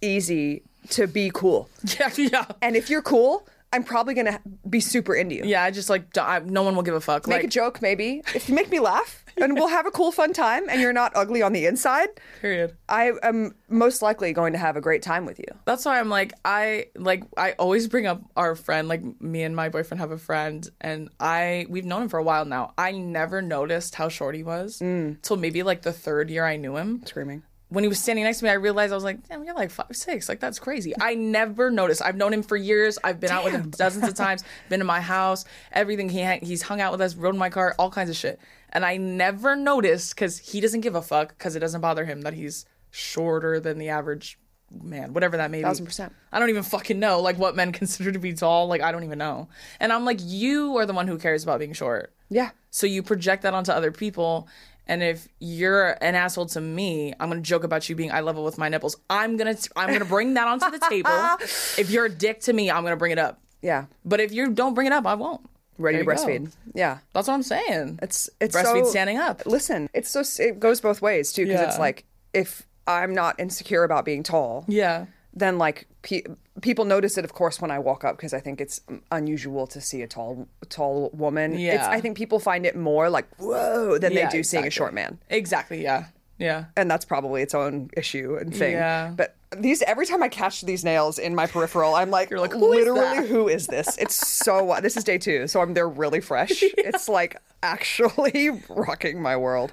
Speaker 1: easy to be cool.
Speaker 2: yeah yeah
Speaker 1: And if you're cool, I'm probably going to be super into you.
Speaker 2: yeah i just like I, no one will give a fuck
Speaker 1: Make
Speaker 2: like
Speaker 1: a joke, maybe. If you make me laugh, and we'll have a cool, fun time, and you're not ugly on the inside,
Speaker 2: Period.
Speaker 1: I am most likely going to have a great time with you.
Speaker 2: That's why I'm like I like I always bring up our friend like me and my boyfriend have a friend and I we've known him for a while now. I never noticed how short he was mm. till maybe like the third year I knew him.
Speaker 1: Screaming.
Speaker 2: When he was standing next to me, I realized I was like, "Damn, you're like five six. Like that's crazy." I never noticed. I've known him for years. I've been out with him dozens of times. Been to my house, everything. He ha- he's hung out with us, rode in my car, all kinds of shit. And I never noticed because he doesn't give a fuck because it doesn't bother him that he's shorter than the average man, whatever that may be.
Speaker 1: Thousand percent.
Speaker 2: I don't even fucking know like what men consider to be tall. Like I don't even know. And I'm like, you are the one who cares about being short.
Speaker 1: Yeah.
Speaker 2: So you project that onto other people. And if you're an asshole to me, I'm gonna joke about you being eye level with my nipples. I'm gonna I'm gonna bring that onto the table. if you're a dick to me, I'm gonna bring it up.
Speaker 1: Yeah.
Speaker 2: But if you don't bring it up, I won't.
Speaker 1: Ready to
Speaker 2: There go.
Speaker 1: breastfeed. Yeah.
Speaker 2: That's what I'm saying.
Speaker 1: It's it's
Speaker 2: Breastfeed
Speaker 1: so,
Speaker 2: standing up.
Speaker 1: Listen, it's so it goes both ways too because it's like if I'm not insecure about being tall,
Speaker 2: Yeah.
Speaker 1: Then like pe- people notice it of course when I walk up because I think it's unusual to see a tall tall woman. It's,
Speaker 2: Yeah.
Speaker 1: I think people find it more like whoa than
Speaker 2: Yeah,
Speaker 1: they do seeing a short man.
Speaker 2: Exactly. Yeah. Yeah.
Speaker 1: And that's probably its own issue and thing.
Speaker 2: Yeah.
Speaker 1: But these every time I catch these nails in my peripheral, I'm like, You're
Speaker 2: like, "Who is
Speaker 1: literally,
Speaker 2: that?"
Speaker 1: who is this? It's so. This is day two, so I'm they're really fresh. It's like actually rocking my world.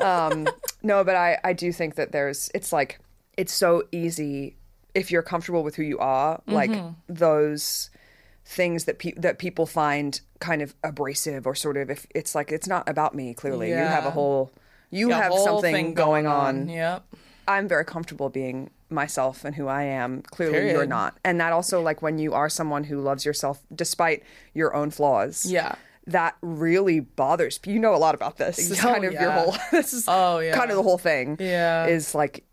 Speaker 1: Um, no, but I I do think that there's. It's like it's so easy if you're comfortable with who you are. Like
Speaker 2: Mm-hmm.
Speaker 1: those things that pe- that people find kind of abrasive or sort of if it's like it's not about me. Clearly, you have a whole. You have
Speaker 2: whole
Speaker 1: something
Speaker 2: thing
Speaker 1: going on.
Speaker 2: Yep.
Speaker 1: I'm very comfortable being myself and who I am. Clearly, you're not. And that also, like, when you are someone who loves yourself despite your own flaws.
Speaker 2: Yeah.
Speaker 1: That really bothers. You know a lot about this. This is
Speaker 2: Oh,
Speaker 1: kind of your whole. This is
Speaker 2: Oh, yeah.
Speaker 1: kind of the whole thing.
Speaker 2: Yeah.
Speaker 1: Is like,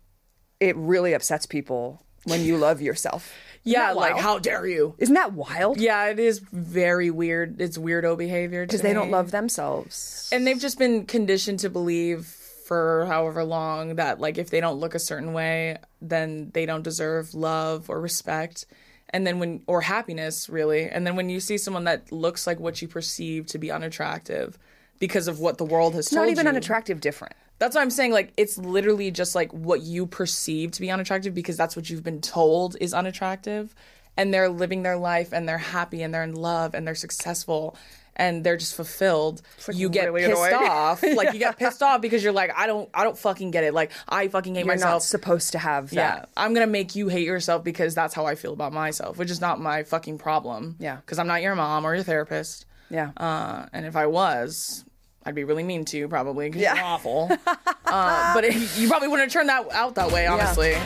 Speaker 1: it really upsets people when you love yourself.
Speaker 2: Yeah. Like, how dare you?
Speaker 1: Isn't that wild?
Speaker 2: Yeah, it is very weird. It's weirdo behavior
Speaker 1: Because they don't love themselves.
Speaker 2: and they've just been conditioned to believe for however long that like if they don't look a certain way then they don't deserve love or respect and then when or happiness really and then when you see someone that looks like what you perceive to be unattractive because of what the world has
Speaker 1: It's not even
Speaker 2: you
Speaker 1: unattractive. Different.
Speaker 2: That's what i'm saying like it's literally just like what you perceive to be unattractive because that's what you've been told is unattractive. And they're living their life and they're happy and they're in love and they're successful and they're just fulfilled. You get
Speaker 1: really
Speaker 2: pissed
Speaker 1: annoying.
Speaker 2: off. Like you get pissed off because you're like i don't i don't fucking get it. Like i fucking hate
Speaker 1: You're not supposed to have
Speaker 2: yeah. i'm gonna make you hate yourself because that's how i feel about myself which is not my fucking problem.
Speaker 1: Yeah.
Speaker 2: because i'm not your mom or your therapist.
Speaker 1: Yeah.
Speaker 2: uh, and if I was, I'd be really mean to you probably because
Speaker 1: Yeah.
Speaker 2: you're awful. uh, but it, you probably wouldn't have turned that out that way, honestly.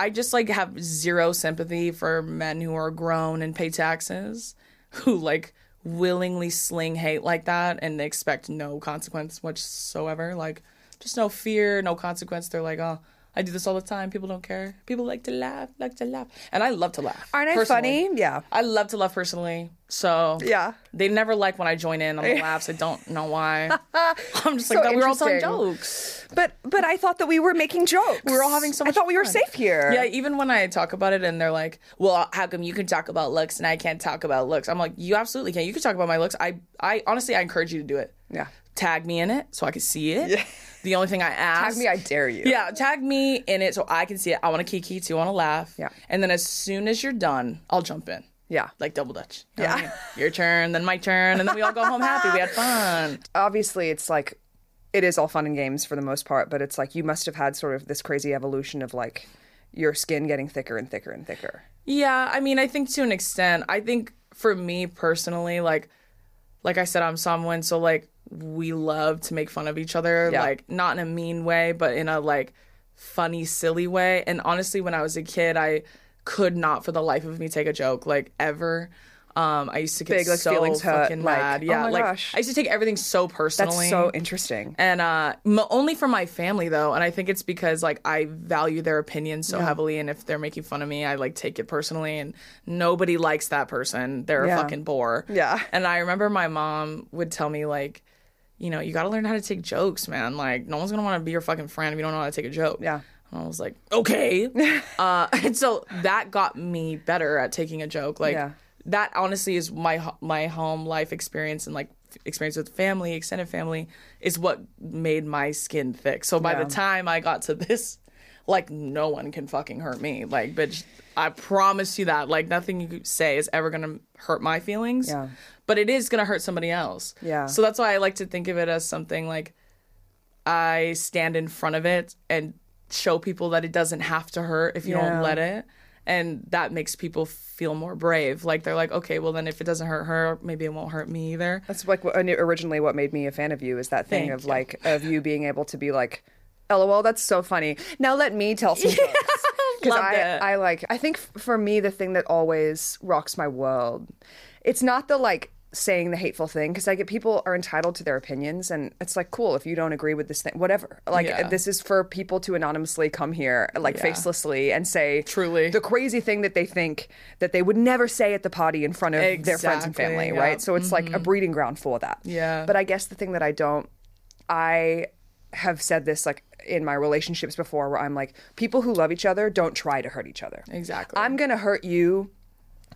Speaker 2: I just like have zero sympathy for men who are grown and pay taxes, who like willingly sling hate like that and they expect no consequence whatsoever. Like just no fear, no consequence. They're like, oh, I do this all the time. People don't care. People like to laugh, like to laugh, and I love to laugh.
Speaker 1: Aren't I
Speaker 2: personally.
Speaker 1: funny? Yeah.
Speaker 2: I love to laugh personally. So
Speaker 1: Yeah.
Speaker 2: they never like when I join in on the laughs. I don't know why. I'm just like
Speaker 1: So
Speaker 2: that. We were all telling jokes.
Speaker 1: But but I thought that we were making jokes.
Speaker 2: We were all having so much.
Speaker 1: I thought we were safe here.
Speaker 2: Yeah, even when I talk about it and they're like, "Well, how come you can talk about looks and I can't talk about looks?" I'm like, "You absolutely can. You can talk about my looks. I, I honestly, I encourage you to do it.
Speaker 1: Yeah.
Speaker 2: Tag me in it so I can see it.
Speaker 1: Yeah.
Speaker 2: The only thing I ask,
Speaker 1: Tag me, I dare you.
Speaker 2: yeah, tag me in it so I can see it. I want to kiki too. I want to laugh.
Speaker 1: Yeah.
Speaker 2: And then as soon as you're done, I'll jump in.
Speaker 1: Yeah.
Speaker 2: Like double dutch. You know what I
Speaker 1: Yeah.
Speaker 2: mean? Your turn, then my turn, and then we all go home happy. We had fun.
Speaker 1: Obviously, it's like it is all fun and games for the most part, but it's like you must have had sort of this crazy evolution of like your skin getting thicker and thicker and thicker.
Speaker 2: Yeah, I mean, I think to an extent. I think for me personally, like, like I said, I'm someone so like we love to make fun of each other,
Speaker 1: Yeah.
Speaker 2: like not in a mean way, but in a like funny, silly way. And honestly, when I was a kid, I could not for the life of me take a joke like ever. Um, I used to get
Speaker 1: Big, like,
Speaker 2: so
Speaker 1: feelings hurt,
Speaker 2: fucking
Speaker 1: like,
Speaker 2: mad.
Speaker 1: oh
Speaker 2: Yeah,
Speaker 1: my
Speaker 2: like
Speaker 1: gosh.
Speaker 2: I used to take everything so personally.
Speaker 1: That's so interesting.
Speaker 2: and uh m- only for my family though and i think it's because like i value their opinion so heavily and if they're making fun of me i like take it personally and nobody likes that person they're
Speaker 1: Yeah.
Speaker 2: a fucking bore
Speaker 1: Yeah.
Speaker 2: and i remember my mom would tell me like you know you got to learn how to take jokes man like no one's gonna want to be your fucking friend if you don't know how to take a joke
Speaker 1: Yeah.
Speaker 2: And I was like, okay. uh, and so that got me better at taking a joke. Like
Speaker 1: Yeah.
Speaker 2: that honestly is my my home life experience and like experience with family, extended family is what made my skin thick. So by
Speaker 1: Yeah.
Speaker 2: the time I got to this, like no one can fucking hurt me. Like, bitch, I promise you that. Like nothing you say is ever gonna hurt my feelings.
Speaker 1: Yeah.
Speaker 2: But it is gonna hurt somebody else.
Speaker 1: Yeah.
Speaker 2: So that's why I like to think of it as something like I stand in front of it and show people that it doesn't have to hurt if you
Speaker 1: Yeah.
Speaker 2: don't let it. And that makes people feel more brave. Like they're like, okay, well then if it doesn't hurt her, maybe it won't hurt me either.
Speaker 1: That's like what, originally what made me a fan of you is that thing
Speaker 2: Thank
Speaker 1: of
Speaker 2: you.
Speaker 1: like of you being able to be like, "LOL, that's so funny." Now let me tell some jokes. Because I,
Speaker 2: it.
Speaker 1: I like I think f- for me the thing that always rocks my world, it's not the like saying the hateful thing because I get people are entitled to their opinions and it's like cool if you don't agree with this thing whatever like
Speaker 2: Yeah.
Speaker 1: this is for people to anonymously come here like
Speaker 2: Yeah.
Speaker 1: facelessly and say
Speaker 2: Truly.
Speaker 1: the crazy thing that they think that they would never say at the party in front of their friends and family
Speaker 2: yeah. Mm-hmm.
Speaker 1: right so it's like a breeding ground for that
Speaker 2: Yeah.
Speaker 1: but I guess the thing that I don't, I have said this like in my relationships before where I'm like, people who love each other don't try to hurt each other.
Speaker 2: Exactly.
Speaker 1: I'm to hurt you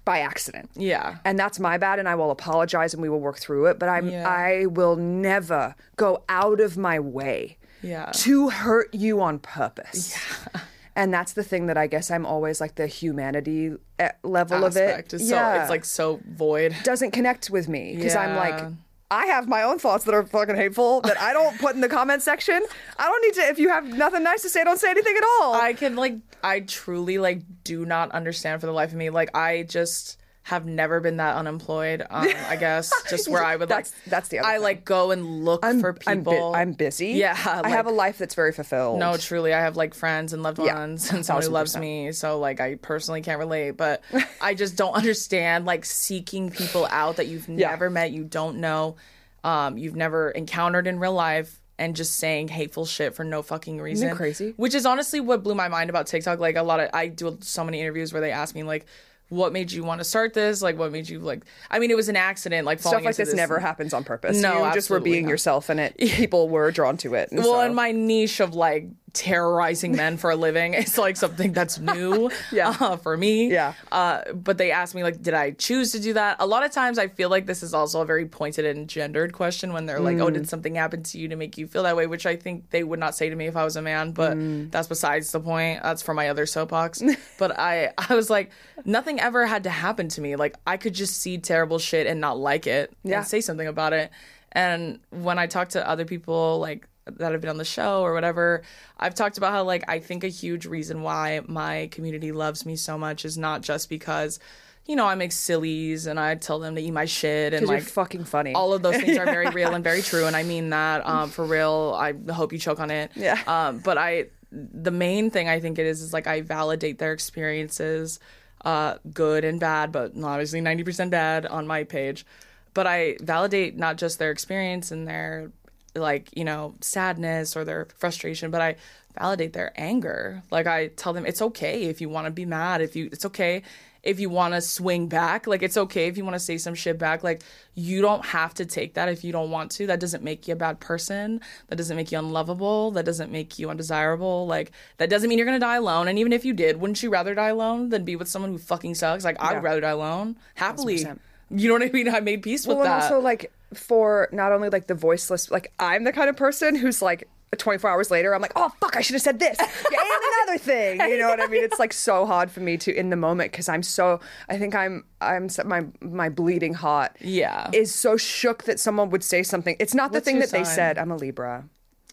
Speaker 1: by accident.
Speaker 2: Yeah.
Speaker 1: And that's my bad and I will apologize and we will work through it, but I'm
Speaker 2: Yeah.
Speaker 1: I will never go out of my way
Speaker 2: Yeah.
Speaker 1: to hurt you on purpose. Yeah. And that's the thing that I guess I'm always like the humanity eh, level
Speaker 2: Aspect
Speaker 1: of it.
Speaker 2: is so it's like so void.
Speaker 1: doesn't connect with me because I'm like
Speaker 2: Yeah.
Speaker 1: I have my own thoughts that are fucking hateful that I don't put in the comment section. I don't need to. If you have nothing nice to say, don't say anything at all.
Speaker 2: I can like I truly like do not understand for the life of me. Like I just have never been that unemployed. Um, I guess just where I would like
Speaker 1: That's- that's the other
Speaker 2: I
Speaker 1: thing.
Speaker 2: like go and look for
Speaker 1: I'm, bu-
Speaker 2: people.
Speaker 1: I'm busy.
Speaker 2: Yeah,
Speaker 1: I have a life that's very fulfilled.
Speaker 2: No, truly, I have like friends and loved
Speaker 1: Yeah,
Speaker 2: ones and someone who loves me. So like, I personally can't relate, but I just don't understand like seeking people out that you've
Speaker 1: Yeah.
Speaker 2: never met, you don't know, um, you've never encountered in real life. And just saying hateful shit for no fucking reason.
Speaker 1: crazy?
Speaker 2: Which is honestly what blew my mind about TikTok. Like a lot of, I do so many interviews where they ask me like, "What made you want to start this? Like, what made you like?" I mean, it was an accident. Like falling
Speaker 1: Stuff like
Speaker 2: into
Speaker 1: this, never happens on purpose.
Speaker 2: No,
Speaker 1: you just were being
Speaker 2: not.
Speaker 1: yourself, and it people were drawn to it. And
Speaker 2: well
Speaker 1: so-
Speaker 2: in my niche of like terrorizing men for a living it's like something that's new
Speaker 1: Yeah.
Speaker 2: uh, for me
Speaker 1: Yeah.
Speaker 2: uh, but they asked me like did i choose to do that a lot of times i feel like this is also a very pointed and gendered question when they're like oh
Speaker 1: Mm.
Speaker 2: did something happen to you to make you feel that way which i think they would not say to me if i was a man but
Speaker 1: Mm.
Speaker 2: that's besides the point that's for my other soapbox but i i was like nothing ever had to happen to me like i could just see terrible shit and not like it
Speaker 1: Yeah.
Speaker 2: and say something about it and when I talk to other people like that have been on the show or whatever, I've talked about how like I think a huge reason why my community loves me so much is not just because you know I make sillies and I tell them to eat my shit and like
Speaker 1: fucking funny.
Speaker 2: all of those things are very real and very true and I mean that um, for real. I hope you choke on it.
Speaker 1: Yeah.
Speaker 2: Um, but I the main thing I think it is is like I validate their experiences, uh, good and bad, but obviously ninety percent bad on my page. But I validate not just their experience and their like you know sadness or their frustration, but I validate their anger. Like I tell them it's okay if you want to be mad. If you it's okay if you want to swing back. Like it's okay if you want to say some shit back. Like you don't have to take that if you don't want to. That doesn't make you a bad person. That doesn't make you unlovable. That doesn't make you undesirable. Like that doesn't mean you're gonna die alone. And even if you did, wouldn't you rather die alone than be with someone who fucking sucks? Like I would rather die alone happily.
Speaker 1: 100%.
Speaker 2: You know what I mean? I made peace with that.
Speaker 1: well, and
Speaker 2: that.
Speaker 1: also like for not only like the voiceless, like I'm the kind of person who's like 24 hours later, I'm like, oh fuck, I should have said this yeah, and another thing. You know what I mean? It's like so hard for me to in the moment because I'm so. I think I'm I'm my my bleeding heart.
Speaker 2: Yeah.
Speaker 1: is so shook that someone would say something. It's not the
Speaker 2: What's
Speaker 1: thing
Speaker 2: your
Speaker 1: that they
Speaker 2: sign?
Speaker 1: said. I'm a Libra.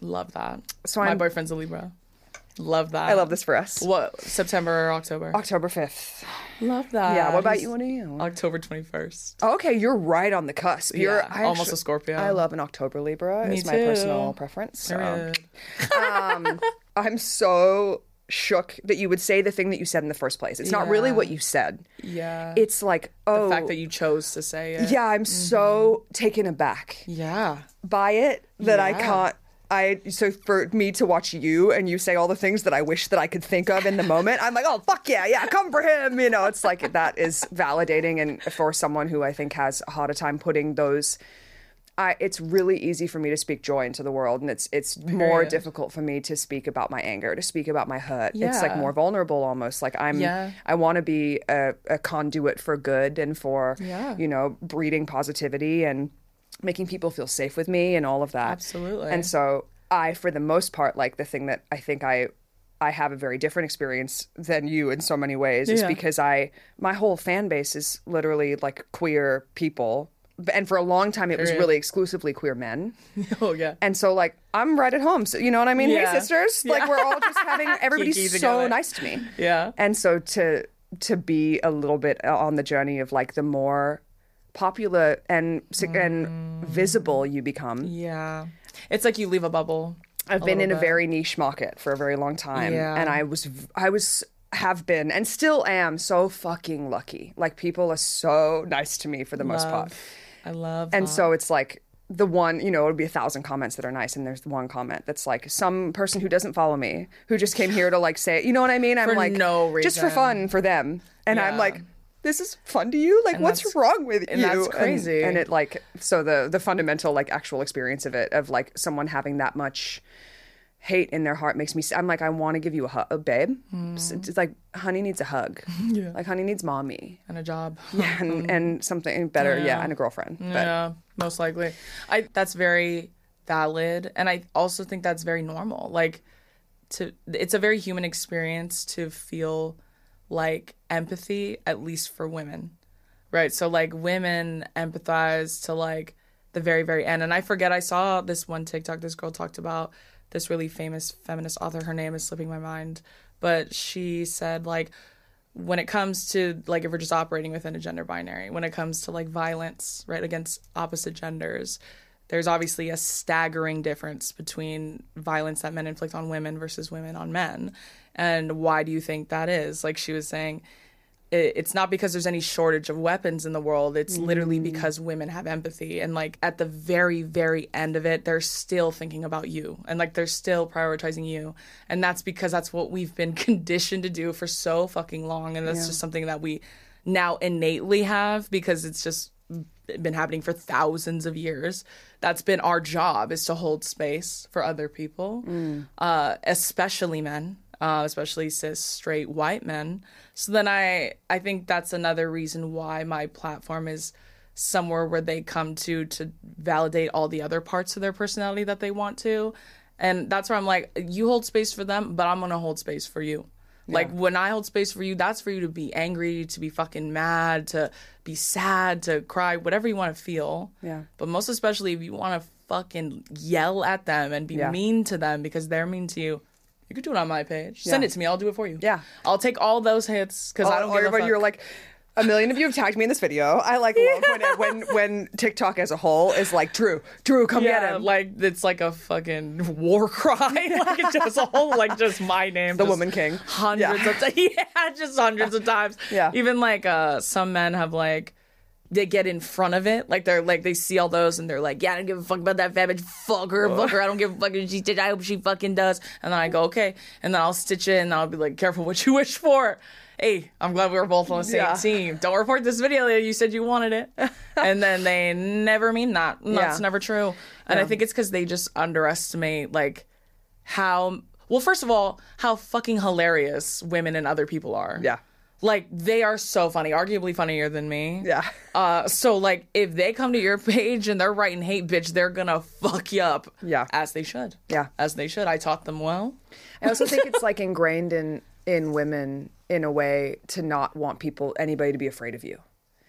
Speaker 2: Love that.
Speaker 1: So
Speaker 2: my
Speaker 1: I'm-
Speaker 2: boyfriend's a Libra. Love that.
Speaker 1: I love this for us.
Speaker 2: What September or October?
Speaker 1: October 5th.
Speaker 2: love that.
Speaker 1: Yeah. What about you? You?
Speaker 2: October twenty first.
Speaker 1: Oh, okay, you're right on the cusp. You're
Speaker 2: Yeah,
Speaker 1: I
Speaker 2: almost a Scorpio.
Speaker 1: I love an October Libra.
Speaker 2: Me
Speaker 1: it's my
Speaker 2: too.
Speaker 1: personal preference. so.
Speaker 2: Period.
Speaker 1: Um, I'm so shook that you would say the thing that you said in the first place. It's not really what you said.
Speaker 2: Yeah.
Speaker 1: It's like, oh,
Speaker 2: the fact oh. that you chose to say it.
Speaker 1: yeah, I'm so mm-hmm. taken aback
Speaker 2: Yeah.
Speaker 1: by it that I
Speaker 2: Yeah.
Speaker 1: can't. I so for me to watch you and you say all the things that I wish that I could think of in the moment, I'm like, oh fuck yeah, yeah, come for him. You know, it's like that is validating, and for someone who I think has a harder time putting those I, it's really easy for me to speak joy into the world, and it's it's more difficult for me to speak about my anger, to speak about my hurt. Yeah. It's like more vulnerable, almost. Like I'm,
Speaker 2: Yeah.
Speaker 1: I want to be a, a conduit for good and for,
Speaker 2: Yeah.
Speaker 1: you know, breeding positivity and making people feel safe with me and all of that.
Speaker 2: Absolutely.
Speaker 1: And so I, for the most part, like the thing that I think I I have a very different experience than you in so many ways is because I my whole fan base is literally like queer people. And for a long time it was really exclusively queer men.
Speaker 2: oh yeah.
Speaker 1: And so like I'm right at home. So you know what I mean?
Speaker 2: Yeah.
Speaker 1: Hey sisters. Like we're all just having everybody's so nice to me.
Speaker 2: Yeah.
Speaker 1: And so to to be a little bit on the journey of like the more popular and and mm. visible you become.
Speaker 2: Yeah. It's like you leave a bubble.
Speaker 1: I've been in a very niche market for a very long time,
Speaker 2: Yeah.
Speaker 1: and I was I was have been and still am so fucking lucky. Like people are so nice to me for the most part,
Speaker 2: I love
Speaker 1: and
Speaker 2: that.
Speaker 1: so it's like the one you know it'll be a thousand comments that are nice, and there's one comment that's like some person who doesn't follow me who just came here to like say you know what I mean. I'm
Speaker 2: For
Speaker 1: like
Speaker 2: no
Speaker 1: just for fun for them, and I'm like. This is fun to you? Like, what's wrong with
Speaker 2: and
Speaker 1: you?
Speaker 2: that's crazy.
Speaker 1: And, it like so the the fundamental like actual experience of it of like someone having that much hate in their heart makes me i'm like i want to give you a hug babe it's, hmm. it's like honey needs a hug
Speaker 2: Yeah.
Speaker 1: like honey needs mommy
Speaker 2: and a job.
Speaker 1: and hmm. and something better yeah,
Speaker 2: Yeah.
Speaker 1: and a girlfriend but
Speaker 2: Yeah, most likely. I that's very valid, and I also think that's very normal. Like, to it's a very human experience to feel like empathy, at least for women, right? So like women empathize to like the very very end, and I forget I saw this one TikTok. This girl talked about this really famous feminist author. Her name is slipping my mind, but she said like when it comes to like if we're just operating within a gender binary when it comes to like violence right against opposite genders there's obviously a staggering difference between violence that men inflict on women versus women on men and why do you think that is? Like she was saying it's not because there's any shortage of weapons in the world. It's literally because women have empathy. And like at the very very end of it they're still thinking about you. And like they're still prioritizing you. And that's because that's what we've been conditioned to do for so fucking long. And that's just something that we now innately have because it's just been happening for thousands of years. That's been our job is to hold space for other people. Uh, especially men uh, especially cis straight white men so then i i think that's another reason why my platform is somewhere where they come to to validate all the other parts of their personality that they want to and that's where i'm like you hold space for them but i'm gonna hold space for you like when I hold space for you, that's for you to be angry, to be fucking mad, to be sad, to cry, whatever you want to feel.
Speaker 1: Yeah.
Speaker 2: But most especially if you want to fucking yell at them and be
Speaker 1: Yeah.
Speaker 2: mean to them because they're mean to you, you can do it on my page. Send it to me. I'll do it for you.
Speaker 1: Yeah.
Speaker 2: I'll take all those hits because I don't
Speaker 1: Or-
Speaker 2: give a
Speaker 1: or
Speaker 2: fuck.
Speaker 1: you're like a million of you have tagged me in this video. I like love when, it, when when TikTok as a whole is like Drew, Drew, come get
Speaker 2: yeah,
Speaker 1: him.
Speaker 2: like it's like a fucking war cry. like it's just a whole like just my name.
Speaker 1: The
Speaker 2: just
Speaker 1: woman king.
Speaker 2: Hundreds
Speaker 1: Yeah.
Speaker 2: of times. Yeah, just hundreds of times.
Speaker 1: Yeah.
Speaker 2: Even like uh some men have like they get in front of it. Like they're like they see all those and they're like, Yeah, I don't give a fuck about that fat bitch. Fuck her, fuck her. I don't give a fuck if she did. I hope she fucking does. And then I go, Okay. And then I'll stitch it and I'll be like, careful what you wish for. Hey, I'm glad we were both on the same
Speaker 1: Yeah.
Speaker 2: team. Don't report this video. You said you wanted it. and then they never mean that. That's
Speaker 1: Yeah.
Speaker 2: never true. And I think it's because they just underestimate like how well, first of all, how fucking hilarious women and other people are.
Speaker 1: Yeah.
Speaker 2: Like they are so funny, arguably funnier than me.
Speaker 1: Yeah.
Speaker 2: Uh so like if they come to your page and they're writing hate bitch, they're gonna fuck you up.
Speaker 1: Yeah.
Speaker 2: As they should.
Speaker 1: Yeah.
Speaker 2: As they should. I taught them well.
Speaker 1: I also think it's like ingrained in in women in a way to not want people anybody to be afraid of you.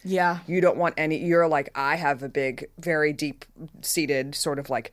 Speaker 2: Yeah.
Speaker 1: You don't want any. You're like I have a big, very deep seated sort of like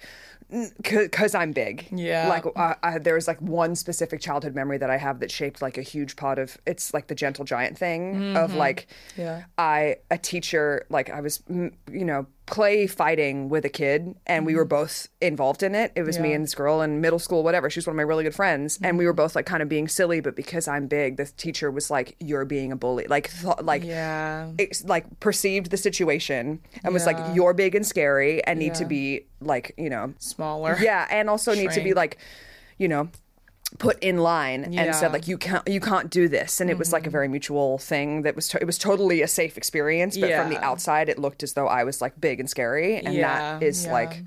Speaker 1: because I'm big.
Speaker 2: Yeah.
Speaker 1: Like uh, I, there's like one specific childhood memory that I have that shaped like a huge part of. It's like the gentle giant thing of like.
Speaker 2: Yeah.
Speaker 1: I a teacher like I was you know play fighting with a kid and we were mm-hmm. both involved in it. It was me and this girl in middle school, whatever. She was one of my really good friends, and we were mm-hmm. both like kind of being silly. But because I'm big, the teacher was like, "You're being a bully." Like, th- like,
Speaker 2: Yeah.
Speaker 1: ex- like perceived the situation and was like, "You're big and scary and need to be like, you know,
Speaker 2: Smaller.
Speaker 1: yeah, and also need to be like, you know." Put in line
Speaker 2: Yeah. Mm-hmm.
Speaker 1: and said like you can't you can't do this and it was like a very mutual thing that was to- it was totally a safe experience but from the outside it looked as though I was like big and scary and
Speaker 2: Yeah,
Speaker 1: that is
Speaker 2: yeah.
Speaker 1: like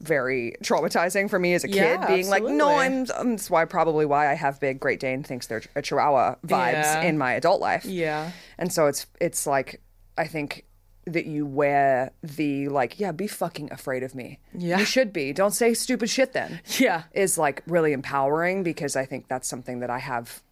Speaker 1: very traumatizing for me as a kid
Speaker 2: Yeah,
Speaker 1: being like no
Speaker 2: absolutely.
Speaker 1: I'm um, that's why probably why I have big Great Dane thinks they're a Chihuahua vibes
Speaker 2: Yeah.
Speaker 1: in my adult life
Speaker 2: Yeah.
Speaker 1: and so it's it's like I think that you wear the like yeah be fucking afraid of me.
Speaker 2: Yeah.
Speaker 1: you should be. Don't say stupid shit then.
Speaker 2: Yeah.
Speaker 1: is like really empowering because I think that's something that I have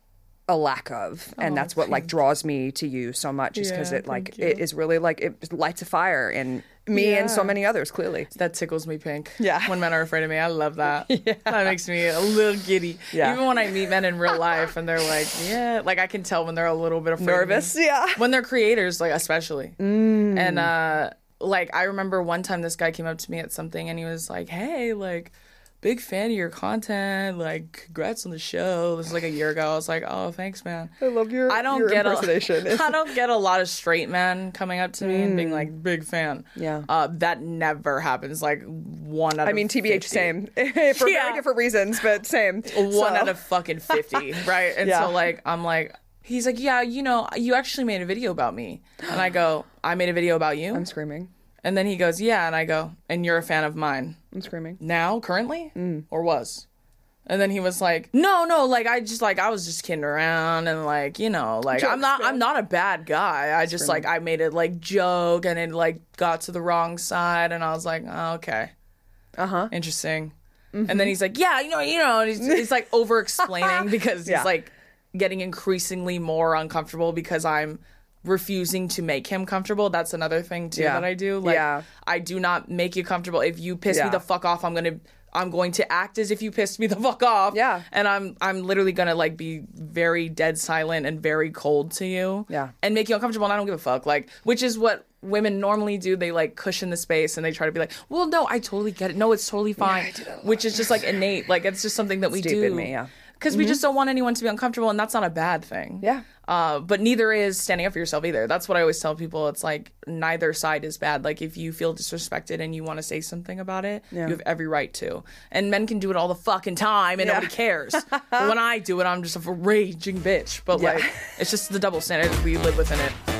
Speaker 1: a lack of and that's what like draws me to you so much is because
Speaker 2: Yeah,
Speaker 1: it like it is really like it lights a fire in me and so many others clearly
Speaker 2: That tickles me pink.
Speaker 1: Yeah.
Speaker 2: When men are afraid of me. I love that. yeah. That makes me a little giddy.
Speaker 1: Yeah.
Speaker 2: Even when I meet men in real life and they're like, yeah, like I can tell when they're a little bit afraid. of me.
Speaker 1: nervous yeah
Speaker 2: when they're creators, like especially.
Speaker 1: Mm.
Speaker 2: And uh like I remember one time this guy came up to me at something and he was like, Hey, like big fan of your content, like congrats on the show. This is like a year ago. I was like, Oh, thanks, man.
Speaker 1: I love your
Speaker 2: I don't
Speaker 1: your
Speaker 2: get a, I don't get a lot of straight men coming up to me and being like big fan.
Speaker 1: Mm. Yeah.
Speaker 2: Uh, that never happens. Like one out
Speaker 1: I mean TBH
Speaker 2: 50.
Speaker 1: same for
Speaker 2: Yeah.
Speaker 1: very different reasons but same
Speaker 2: One
Speaker 1: So-
Speaker 2: out of fucking 50, right? And
Speaker 1: Yeah.
Speaker 2: so like I'm like he's like, "Yeah, you know, you actually made a video about me." And I go, "I made a video about you?"
Speaker 1: I'm screaming
Speaker 2: And then he goes, "Yeah." And I go, "And you're a fan of mine
Speaker 1: I'm screaming
Speaker 2: now, currently,
Speaker 1: Mm.
Speaker 2: or was?" And then he was like, "No, no, like I just like I was just kidding around and like you know like I'm not
Speaker 1: man.
Speaker 2: I'm not a bad guy. I just like I made it like joke and it like got to the wrong side and I was like, oh, okay,
Speaker 1: uh-huh
Speaker 2: interesting.
Speaker 1: Mm-hmm.
Speaker 2: And then he's like, yeah, you know, you know, and he's, he's like over explaining because
Speaker 1: Yeah.
Speaker 2: he's like getting increasingly more uncomfortable because I'm refusing to make him comfortable. That's another thing too
Speaker 1: Yeah.
Speaker 2: that I do. Like
Speaker 1: Yeah.
Speaker 2: I do not make you comfortable. If you piss me the fuck off, I'm gonna I'm going to act as if you pissed me the fuck off.
Speaker 1: Yeah.
Speaker 2: And I'm I'm literally gonna like be very dead silent and very cold to you.
Speaker 1: Yeah.
Speaker 2: And make you uncomfortable and I don't give a fuck. Like which is what women normally do. They like cushion the space and they try to be like, Well no, I totally get it. No, it's totally fine. which is just like innate. Like it's just something that we
Speaker 1: deep
Speaker 2: do.
Speaker 1: in me, yeah.
Speaker 2: Because we just don't want anyone to be uncomfortable and that's not a bad thing.
Speaker 1: Yeah.
Speaker 2: Uh, but neither is standing up for yourself either. That's what I always tell people. It's like neither side is bad. Like if you feel disrespected and you want to say something about it, you have every right to. And men can do it all the fucking time and
Speaker 1: Yeah.
Speaker 2: nobody cares. but when I do it, I'm just a raging bitch. But
Speaker 1: Yeah.
Speaker 2: like, it's just the double standard we live within it.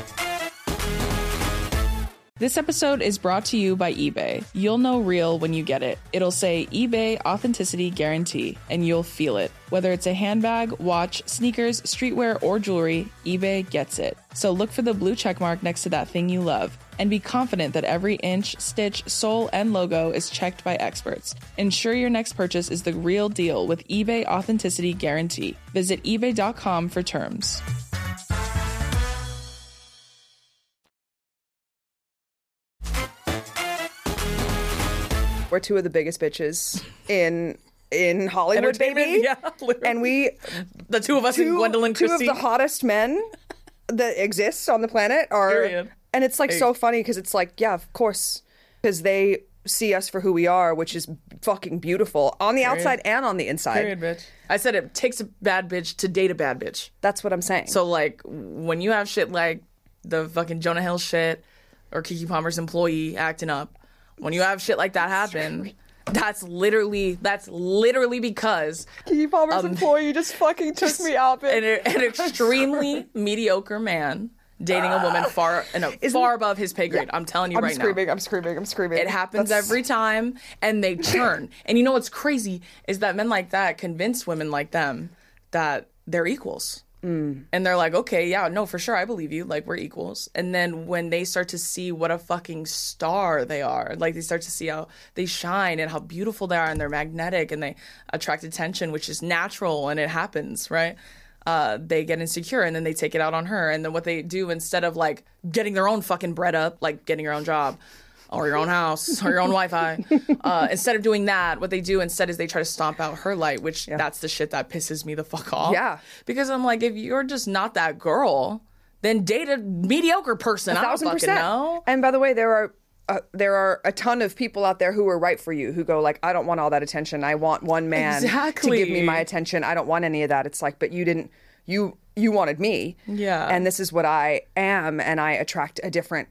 Speaker 2: This episode is brought to you by eBay. You'll know real when you get it. It'll say eBay Authenticity Guarantee, and you'll feel it. Whether it's a handbag, watch, sneakers, streetwear, or jewelry, eBay gets it. So look for the blue check mark next to that thing you love and be confident that every inch, stitch, sole, and logo is checked by experts. Ensure your next purchase is the real deal with eBay Authenticity Guarantee. Visit eBay.com for terms.
Speaker 1: We're two of the biggest bitches in in Hollywood baby
Speaker 2: yeah, literally.
Speaker 1: and we
Speaker 2: the two of us and
Speaker 1: two,
Speaker 2: Gwendoline
Speaker 1: two
Speaker 2: Christie.
Speaker 1: of the hottest men that exists on the planet are
Speaker 2: Period.
Speaker 1: and it's like so funny because it's like yeah of course because they see us for who we are which is fucking beautiful on the outside and on the inside
Speaker 2: Period, bitch. I said it takes a bad bitch to date a bad bitch.
Speaker 1: that's what i'm saying
Speaker 2: So like when you have shit like the fucking Jonah Hill shit or Keke Palmer's employee acting up, when you have shit like that happen, that's literally that's literally because
Speaker 1: Keke Palmer's
Speaker 2: um,
Speaker 1: employee just fucking took me out
Speaker 2: an, an extremely mediocre man dating a woman far and far above his pay grade. I'm telling you right now
Speaker 1: i'm
Speaker 2: right now.
Speaker 1: screaming i'm screaming i'm screaming
Speaker 2: It happens
Speaker 1: That's-
Speaker 2: every time, and they churn. and you know what's crazy is that men like that convince women like them that they're equals. And they're like, okay, yeah, no, for sure, I believe you. Like, we're equals. And then when they start to see what a fucking star they are, like, they start to see how they shine and how beautiful they are, and they're magnetic and they attract attention, which is natural and it happens, right? Uh, they get insecure and then they take it out on her. And then what they do instead of like getting their own fucking bread up, like getting your own job, or your own house or your own Wi-Fi. Uh, instead of doing that, what they do instead is they try to stomp out her light, which that's the shit that pisses me the fuck off.
Speaker 1: Yeah.
Speaker 2: because I'm like, if you're just not that girl, then date a mediocre person. I don't
Speaker 1: thousand
Speaker 2: fucking
Speaker 1: percent.
Speaker 2: know.
Speaker 1: And by the way, there are uh, there are a ton of people out there who are right for you who go like, I don't want all that attention. I want one man
Speaker 2: exactly.
Speaker 1: to give me my attention. I don't want any of that. It's like, but you didn't. You you wanted me.
Speaker 2: Yeah.
Speaker 1: And this is what I am, and I attract a different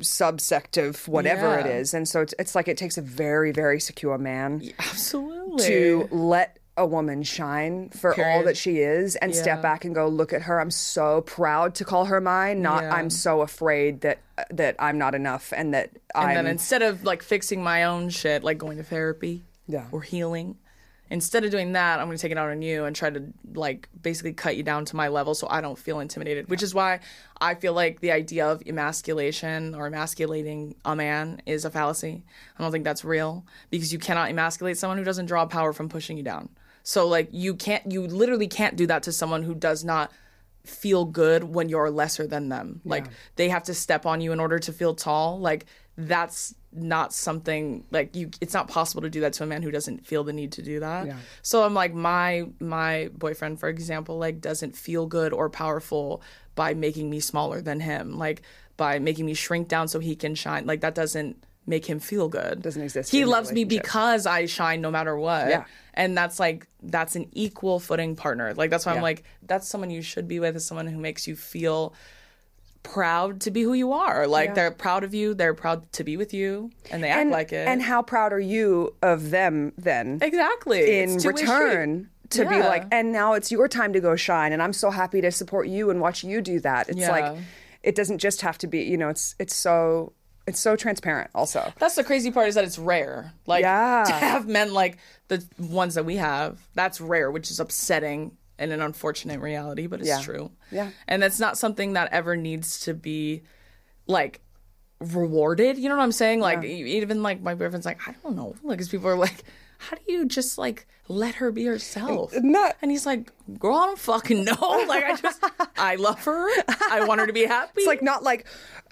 Speaker 1: subsect of whatever it
Speaker 2: Yeah.
Speaker 1: is. And so it's it's like it takes a very very secure man
Speaker 2: Absolutely.
Speaker 1: to let a woman shine for all that she is and step back and go look at her i'm so proud to call her mine not
Speaker 2: Yeah.
Speaker 1: i'm so afraid that that i'm not enough and that
Speaker 2: And
Speaker 1: i'm
Speaker 2: then instead of like fixing my own shit, like going to therapy
Speaker 1: Yeah.
Speaker 2: or healing, instead of doing that, I'm going to take it out on you and try to like basically cut you down to my level so I don't feel intimidated. Which is why I feel like the idea of emasculation or emasculating a man is a fallacy. I don't think that's real because you cannot emasculate someone who doesn't draw power from pushing you down. So like you can't, you literally can't do that to someone who does not feel good when you're lesser than them. Like they have to step on you in order to feel tall. Like that's not something like you it's not possible to do that to a man who doesn't feel the need to do that. So I'm like my my boyfriend for example like doesn't feel good or powerful by making me smaller than him. Like by making me shrink down so he can shine. Like that doesn't make him feel good.
Speaker 1: Doesn't exist
Speaker 2: He loves me because I shine no matter what
Speaker 1: Yeah.
Speaker 2: and that's like that's an equal footing partner like that's why i'm like that's someone you should be with is someone who makes you feel proud to be who you are. Like
Speaker 1: Yeah.
Speaker 2: they're proud of you they're proud to be with you and they act like it.
Speaker 1: and how proud are you of them then?
Speaker 2: Exactly.
Speaker 1: In return to be like and now it's your time to go shine and i'm so happy to support you and watch you do that. It's
Speaker 2: Yeah.
Speaker 1: like it doesn't just have to be you know it's it's so it's so transparent also.
Speaker 2: That's the crazy part is that it's rare. Like
Speaker 1: Yeah.
Speaker 2: to have men like the ones that we have that's rare which is upsetting and an unfortunate reality but it's
Speaker 1: Yeah.
Speaker 2: true
Speaker 1: Yeah.
Speaker 2: and that's not something that ever needs to be like rewarded. You know what I'm saying? Like e- even like my boyfriend's like, I don't know, like because people are like, how do you just like let her be herself?
Speaker 1: Not-
Speaker 2: and he's like, girl, I don't fucking know. Like I just, I love her. I want her to be happy.
Speaker 1: it's like not like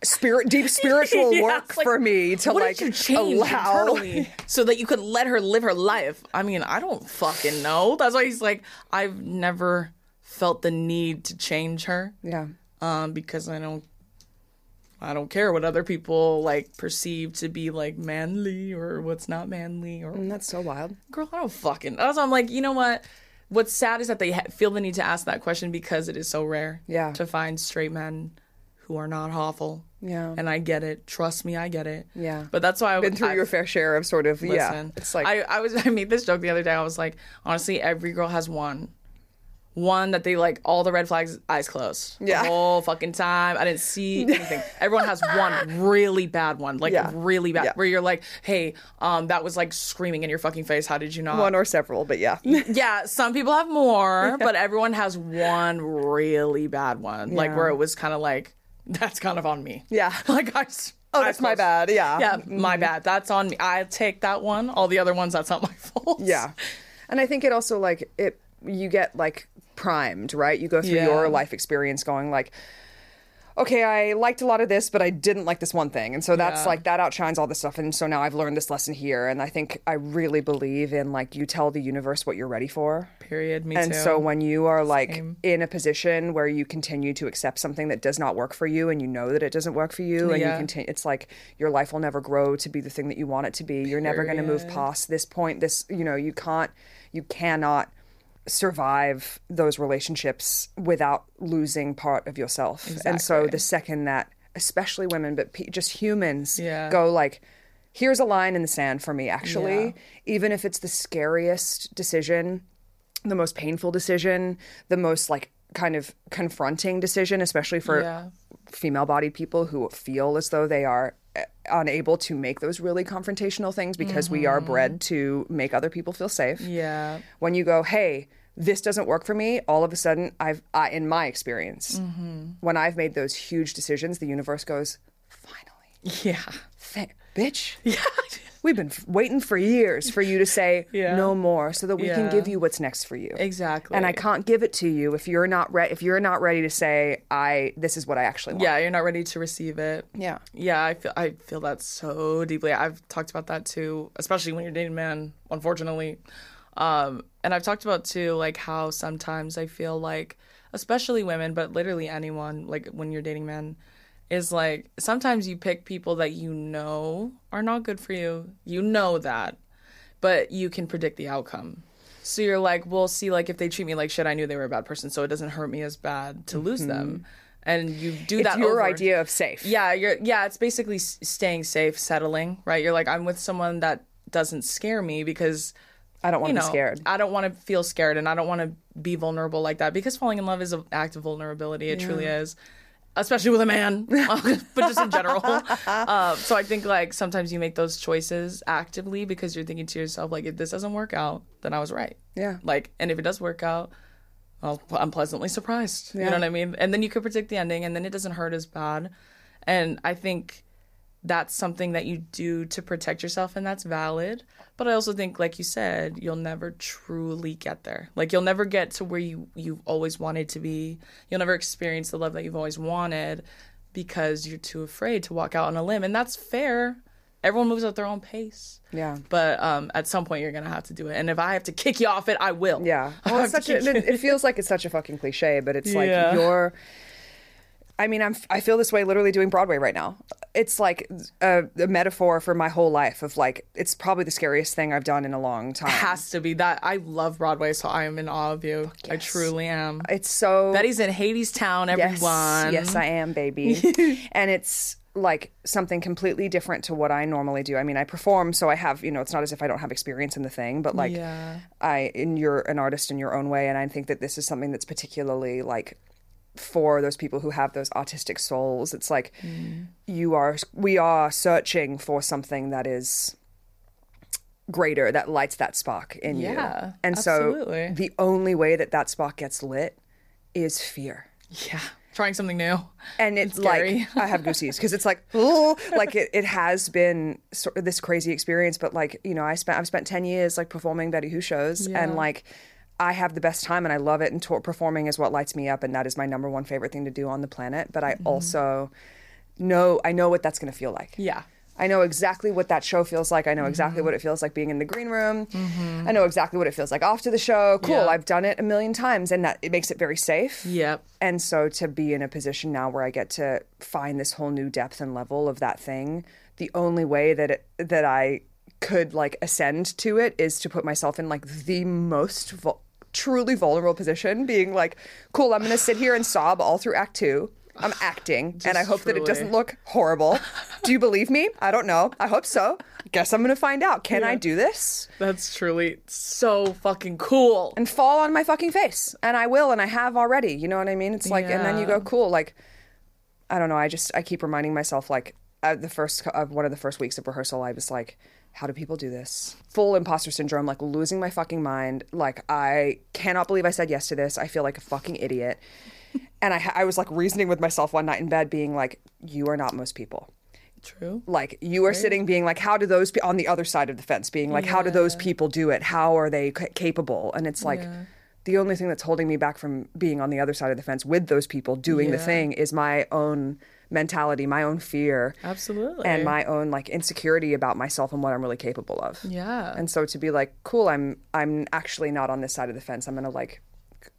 Speaker 1: spirit deep spiritual
Speaker 2: Yeah,
Speaker 1: work
Speaker 2: like,
Speaker 1: for me to like
Speaker 2: change
Speaker 1: allow
Speaker 2: internally so that you could let her live her life? I mean, I don't fucking know. That's why he's like, I've never felt the need to change her
Speaker 1: yeah
Speaker 2: um, because I don't I don't care what other people like perceive to be like manly or what's not manly or
Speaker 1: and that's so wild
Speaker 2: girl I don't fucking. That's why I'm like, you know what? What's sad is that they ha- feel the need to ask that question because it is so rare.
Speaker 1: Yeah.
Speaker 2: To find straight men who are not awful.
Speaker 1: Yeah.
Speaker 2: And I get it. Trust me, I get it.
Speaker 1: Yeah.
Speaker 2: But that's why I've
Speaker 1: been through
Speaker 2: I,
Speaker 1: your fair share of sort of yeah it's like
Speaker 2: I, I was I made this joke the other day. I was like, honestly, every girl has one. One that they like all the red flags, eyes closed.
Speaker 1: Yeah.
Speaker 2: The whole fucking time. I didn't see anything. Everyone has one really bad one. Like
Speaker 1: Yeah.
Speaker 2: really bad.
Speaker 1: Yeah.
Speaker 2: Where you're like, hey, um, that was like screaming in your fucking face. How did you not?
Speaker 1: one or several but yeah
Speaker 2: yeah, some people have more, but everyone has one really bad one. Like where it was kind of like, that's kind of on me.
Speaker 1: Yeah.
Speaker 2: Like I.
Speaker 1: oh that's my bad yeah
Speaker 2: Yeah, my bad. That's on me. I take that one. All the other ones, that's not my fault.
Speaker 1: Yeah. And I think it also like it you get like primed, right? You go through
Speaker 2: Yeah.
Speaker 1: your life experience going like okay, I liked a lot of this, but I didn't like this one thing. And so that's
Speaker 2: Yeah.
Speaker 1: like that outshines all this stuff and so now I've learned this lesson here and I think I really believe in like you tell the universe what you're ready for.
Speaker 2: Period. Me
Speaker 1: And
Speaker 2: too.
Speaker 1: so when you are like
Speaker 2: Same.
Speaker 1: in a position where you continue to accept something that does not work for you and you know that it doesn't work for you and you continue it's like your life will never grow to be the thing that you want it to be. You're never going to move past this point. This, you know, you can't you cannot survive those relationships without losing part of yourself. And so the second that especially women but pe- just humans
Speaker 2: Yeah.
Speaker 1: go like here's a line in the sand for me actually
Speaker 2: Yeah.
Speaker 1: even if it's the scariest decision the most painful decision, the most like kind of confronting decision, especially for
Speaker 2: Yeah.
Speaker 1: female bodied people who feel as though they are unable to make those really confrontational things because we are bred mm-hmm. to make other people feel safe.
Speaker 2: yeah.
Speaker 1: When you go, hey, this doesn't work for me, all of a sudden, I've, I, in my experience, mm-hmm. when I've made those huge decisions, the universe goes, finally,
Speaker 2: Yeah.
Speaker 1: th- bitch.
Speaker 2: Yeah.
Speaker 1: We've been f- waiting for years for you to say
Speaker 2: Yeah.
Speaker 1: no more, so that we can give you what's next for you.
Speaker 2: Exactly.
Speaker 1: And I can't give it to you if you're not ready. If you're not ready to say, "I this is what I actually want."
Speaker 2: Yeah, you're not ready to receive it.
Speaker 1: Yeah.
Speaker 2: Yeah, I feel I feel that so deeply. I've talked about that too, especially when you're dating men, unfortunately. Um, and I've talked about too, like how sometimes I feel like, especially women, but literally anyone, like when you're dating men, is like sometimes you pick people that you know are not good for you. You know that, but you can predict the outcome. So you're like, well, see, like if they treat me like shit, I knew they were a bad person, so it doesn't hurt me as bad to lose them. Mm-hmm. And you do
Speaker 1: It's
Speaker 2: that.
Speaker 1: your
Speaker 2: over-
Speaker 1: idea of safe.
Speaker 2: yeah, you're yeah, it's basically s- staying safe, settling, right? You're like I'm with someone that doesn't scare me because
Speaker 1: I don't want
Speaker 2: you
Speaker 1: to
Speaker 2: know,
Speaker 1: be scared.
Speaker 2: I don't want to feel scared and I don't want to be vulnerable like that because falling in love is an act of vulnerability. It truly is. Especially with a man, but just in general. um, so I think like sometimes you make those choices actively because you're thinking to yourself like, if this doesn't work out, then I was right.
Speaker 1: Yeah.
Speaker 2: Like, and if it does work out, well, I'm pleasantly surprised.
Speaker 1: Yeah.
Speaker 2: You know what I mean? And then you could predict the ending, and then it doesn't hurt as bad. And I think that's something that you do to protect yourself, and that's valid. But I also think, like you said, you'll never truly get there. Like you'll never get to where you you've always wanted to be. You'll never experience the love that you've always wanted because you're too afraid to walk out on a limb, and that's fair. Everyone moves at their own pace.
Speaker 1: Yeah.
Speaker 2: But um, at some point, you're gonna have to do it, and if I have to kick you off it, I will.
Speaker 1: Yeah. Well, it's such a, it, it feels like it's such a fucking cliche, but it's like you're. I mean, I'm. I feel this way literally doing Broadway right now. It's like a, a metaphor for my whole life of like it's probably the scariest thing I've done in a long time.
Speaker 2: It has to be that. I love Broadway, so I am in awe of you. I truly am.
Speaker 1: It's so.
Speaker 2: Betty's in Hadestown,
Speaker 1: yes,
Speaker 2: everyone.
Speaker 1: yes, I am, baby. and it's like something completely different to what I normally do. I mean, I perform, so I have, you know, it's not as if I don't have experience in the thing, but like
Speaker 2: Yeah.
Speaker 1: I, and you're an artist in your own way, and I think that this is something that's particularly like for those people who have those autistic souls. It's like
Speaker 2: Mm.
Speaker 1: you are, we are searching for something that is greater that lights that spark in you.
Speaker 2: Yeah,
Speaker 1: and
Speaker 2: absolutely.
Speaker 1: so the only way that that spark gets lit is fear
Speaker 2: Yeah. Trying something new.
Speaker 1: and it's,
Speaker 2: scary.
Speaker 1: like I have goosies because it's like oh, like it, it has been sort of this crazy experience, but like you know I spent I've spent ten years like performing Betty Who shows
Speaker 2: Yeah.
Speaker 1: and like I have the best time and I love it and tour performing is what lights me up and that is my number one favorite thing to do on the planet. But I also know I know what that's going to feel like.
Speaker 2: Yeah.
Speaker 1: I know exactly what that show feels like. I know exactly
Speaker 2: Mm-hmm.
Speaker 1: what it feels like being in the green room. I know exactly what it feels like after the show. Cool. I've done it a million times, and that it makes it very safe.
Speaker 2: Yep.
Speaker 1: And so to be in a position now where I get to find this whole new depth and level of that thing, the only way that it, that I could like ascend to it is to put myself in like the most vul- truly vulnerable position, being like, "Cool, I'm going to sit here and sob all through Act Two. I'm acting, and I hope that it doesn't look horrible. Do you believe me? I don't know. I hope so. Guess I'm to find out. Can I do this?"
Speaker 2: That's truly so fucking cool.
Speaker 1: and fall on my fucking face. And I will, and I have already. You know what I mean? It's like, and then you go, cool. Like, I don't know. I just, I keep reminding myself, like, uh, the first, of one of the first weeks of rehearsal, I was like, how do people do this? Full imposter syndrome, like losing my fucking mind. Like, I cannot believe I said yes to this. I feel like a fucking idiot. and I, I was like reasoning with myself one night in bed, being like, you are not most people
Speaker 2: True.
Speaker 1: like you are sitting being like how do those pe- on the other side of the fence being like how do those people do it how are they ca- capable and it's like the only thing that's holding me back from being on the other side of the fence with those people doing the thing is my own mentality my own fear
Speaker 2: Absolutely.
Speaker 1: and my own like insecurity about myself and what I'm really capable of
Speaker 2: Yeah.
Speaker 1: and so to be like cool i'm i'm actually not on this side of the fence i'm gonna like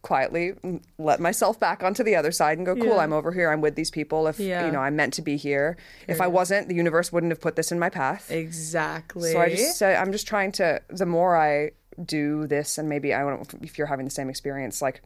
Speaker 1: quietly let myself back onto the other side and go cool
Speaker 2: Yeah.
Speaker 1: i'm over here i'm with these people if
Speaker 2: Yeah.
Speaker 1: you know i'm meant to be here if i wasn't the universe wouldn't have put this in my path
Speaker 2: exactly.
Speaker 1: so i just say i'm just trying to the more i do this and maybe i don't know if you're having the same experience like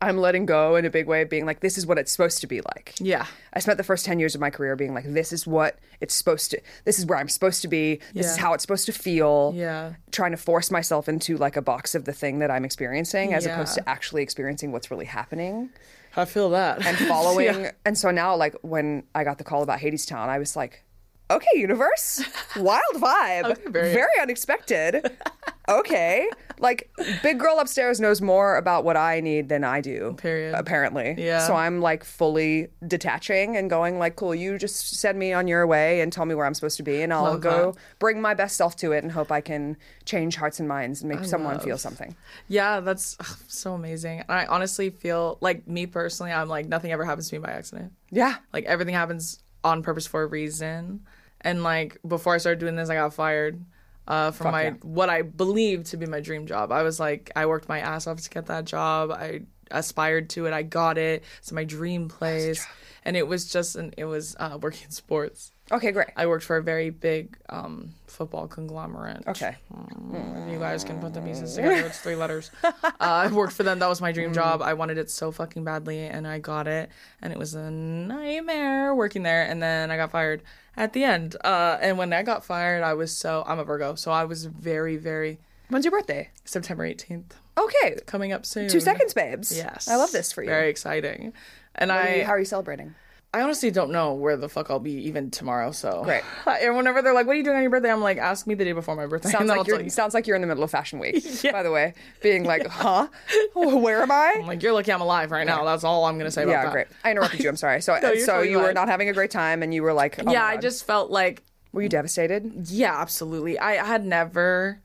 Speaker 1: i'm letting go in a big way of being like this is what it's supposed to be like
Speaker 2: Yeah.
Speaker 1: I spent the first 10 years of my career being like, this is what it's supposed to, this is where I'm supposed to be, this is how it's supposed to feel.
Speaker 2: Yeah.
Speaker 1: Trying to force myself into like a box of the thing that I'm experiencing as
Speaker 2: Yeah.
Speaker 1: opposed to actually experiencing what's really happening
Speaker 2: I feel that.
Speaker 1: and following.
Speaker 2: Yeah.
Speaker 1: And so now, like, when I got the call about Hadestown, I was like, okay, universe, wild vibe,
Speaker 2: Okay, very-
Speaker 1: very unexpected. okay. Like, big girl upstairs knows more about what I need than I do.
Speaker 2: Period.
Speaker 1: Apparently.
Speaker 2: Yeah.
Speaker 1: So I'm like fully detaching and going like, cool, you just send me on your way and tell me where I'm supposed to be and I'll
Speaker 2: Love
Speaker 1: go
Speaker 2: that.
Speaker 1: bring my best self to it and hope I can change hearts and minds and make someone
Speaker 2: love.
Speaker 1: feel something.
Speaker 2: Yeah, that's ugh, so amazing. And I honestly feel like me personally, I'm like nothing ever happens to me by accident.
Speaker 1: Yeah.
Speaker 2: Like everything happens on purpose for a reason. And like before I started doing this, I got fired uh, from
Speaker 1: Fuck
Speaker 2: my
Speaker 1: yeah.
Speaker 2: what I believed to be my dream job. I was like, I worked my ass off to get that job. I aspired to it. I got it. It's my dream place. And it was just an it was uh, working sports.
Speaker 1: Okay, great.
Speaker 2: I worked for a very big um, football conglomerate.
Speaker 1: Okay.
Speaker 2: Mm, You guys can put the pieces together. It's three letters. Uh, I worked for them. That was my dream job. I wanted it so fucking badly, and I got it. And it was a nightmare working there. And then I got fired at the end. Uh, and when I got fired, I was so I'm a Virgo, so I was very, very
Speaker 1: When's your birthday?
Speaker 2: September 18th.
Speaker 1: Okay.
Speaker 2: Coming up soon.
Speaker 1: Two seconds, babes.
Speaker 2: Yes.
Speaker 1: I love this for you.
Speaker 2: Very exciting. And
Speaker 1: What are
Speaker 2: I
Speaker 1: you- how are you celebrating?
Speaker 2: I honestly don't know where the fuck I'll be even tomorrow. So
Speaker 1: Great.
Speaker 2: And whenever they're like, "What are you doing on your birthday?" I'm like, "Ask me the day before my birthday."
Speaker 1: Sounds like you're
Speaker 2: you.
Speaker 1: sounds like you're in the middle of fashion week.
Speaker 2: Yeah.
Speaker 1: By the way, being like, huh? Where am I?
Speaker 2: I'm like, "You're lucky I'm alive right now." That's all I'm gonna say about
Speaker 1: yeah,
Speaker 2: that.
Speaker 1: great. I interrupted you. I'm sorry. So,
Speaker 2: No,
Speaker 1: so
Speaker 2: totally
Speaker 1: you were not having a great time, and you were like, oh
Speaker 2: yeah, I just felt like,
Speaker 1: were you devastated?
Speaker 2: yeah, absolutely. I had never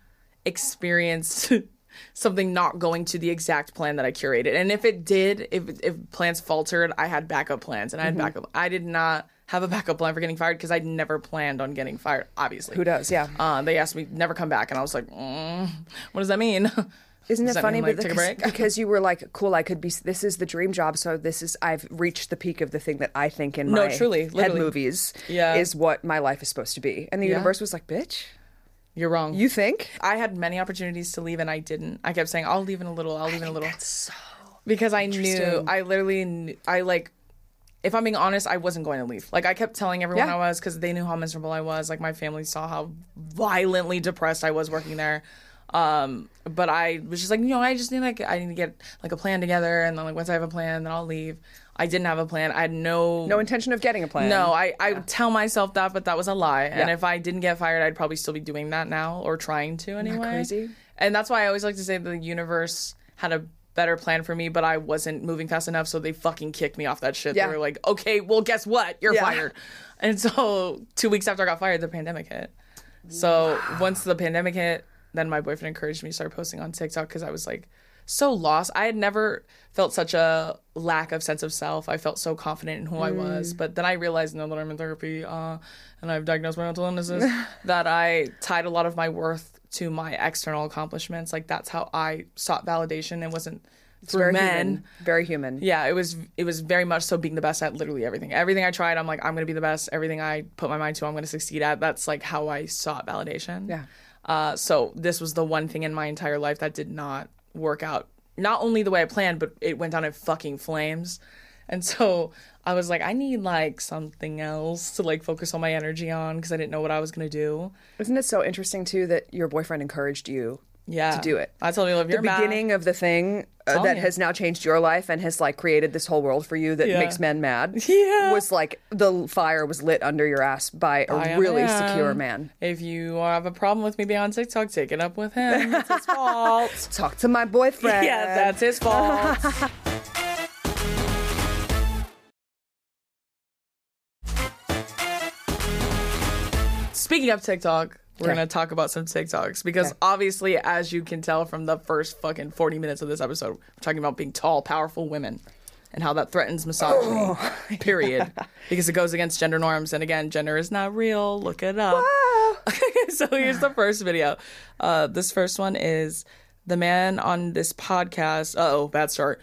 Speaker 2: experienced something not going to the exact plan that I curated, and if it did, if if plans faltered, I had backup plans, and I
Speaker 1: Mm-hmm.
Speaker 2: had backup. I did not have a backup plan for getting fired because I'd never planned on getting fired. Obviously,
Speaker 1: Who does? Yeah.
Speaker 2: Uh, they asked me never come back, and I was like, mm, "What does that mean?"
Speaker 1: Isn't
Speaker 2: Does
Speaker 1: it funny?
Speaker 2: mean, like,
Speaker 1: but
Speaker 2: take a
Speaker 1: because, because you were like, cool. I could be. This is the dream job. So this is. I've reached the peak of the thing that I think in
Speaker 2: No,
Speaker 1: my
Speaker 2: truly,
Speaker 1: head
Speaker 2: literally.
Speaker 1: movies.
Speaker 2: Yeah.
Speaker 1: is what my life is supposed to be. And the
Speaker 2: Yeah.
Speaker 1: universe was like, bitch,
Speaker 2: You're wrong.
Speaker 1: you think?
Speaker 2: I had many opportunities to leave and I didn't. I kept saying, "I'll leave in a little. I'll leave in a little," That's
Speaker 1: So
Speaker 2: because I knew. I literally, knew, I like. If I'm being honest, I wasn't going to leave. Like I kept telling everyone
Speaker 1: Yeah.
Speaker 2: I was because they knew how miserable I was. Like my family saw how violently depressed I was working there. Um, but I was just like, you know, I just need like I need to get like a plan together, and then like once I have a plan, then I'll leave. I didn't have a plan. I had no
Speaker 1: no intention of getting a plan.
Speaker 2: no, I, I would tell myself that, but that was a lie. And if I didn't get fired, I'd probably still be doing that now or trying to anyway.
Speaker 1: crazy?
Speaker 2: And that's why I always like to say the universe had a better plan for me, but I wasn't moving fast enough, so they fucking kicked me off that shit.
Speaker 1: Yeah.
Speaker 2: They were like, okay, well, guess what? You're
Speaker 1: Yeah.
Speaker 2: fired. And so two weeks after I got fired, the pandemic hit. So once the pandemic hit, then my boyfriend encouraged me to start posting on TikTok because I was like so lost. I had never felt such a lack of sense of self. I felt so confident in who I was. But then I realized now that I'm in therapy uh, and I've diagnosed my mental illnesses that I tied a lot of my worth to my external accomplishments. Like that's how I sought validation. It wasn't through
Speaker 1: very
Speaker 2: men.
Speaker 1: human. Very human.
Speaker 2: Yeah, it was it was very much so being the best at literally everything. Everything I tried, I'm like I'm gonna be the best. Everything I put my mind to, I'm gonna succeed at. That's like how I sought validation.
Speaker 1: Yeah.
Speaker 2: Uh, so this was the one thing in my entire life that did not work out. Not only the way I planned, but it went down in fucking flames. And so I was like, I need like something else to like focus all my energy on because I didn't know what I was gonna do.
Speaker 1: Isn't it so interesting too that your boyfriend encouraged you
Speaker 2: Yeah,
Speaker 1: to do it?
Speaker 2: I told you, if you're
Speaker 1: the beginning of the thing uh, that
Speaker 2: you.
Speaker 1: has now changed your life and has like created this whole world for you that
Speaker 2: Yeah.
Speaker 1: makes men mad
Speaker 2: Yeah.
Speaker 1: was like the fire was lit under your ass by, a really secure man.
Speaker 2: if you have a problem with me being on TikTok, take it up with him. It's his fault.
Speaker 1: Talk to my boyfriend.
Speaker 2: yeah, that's his fault. Speaking of TikTok, we're
Speaker 1: Okay.
Speaker 2: gonna talk about some TikToks because
Speaker 1: Okay.
Speaker 2: obviously, as you can tell from the first fucking forty minutes of this episode, we're talking about being tall, powerful women and how that threatens misogyny. Period. Because it goes against gender norms, and again, gender is not real. Look it up. so here's the first video. Uh, this first one is the man on this podcast. Oh, bad start.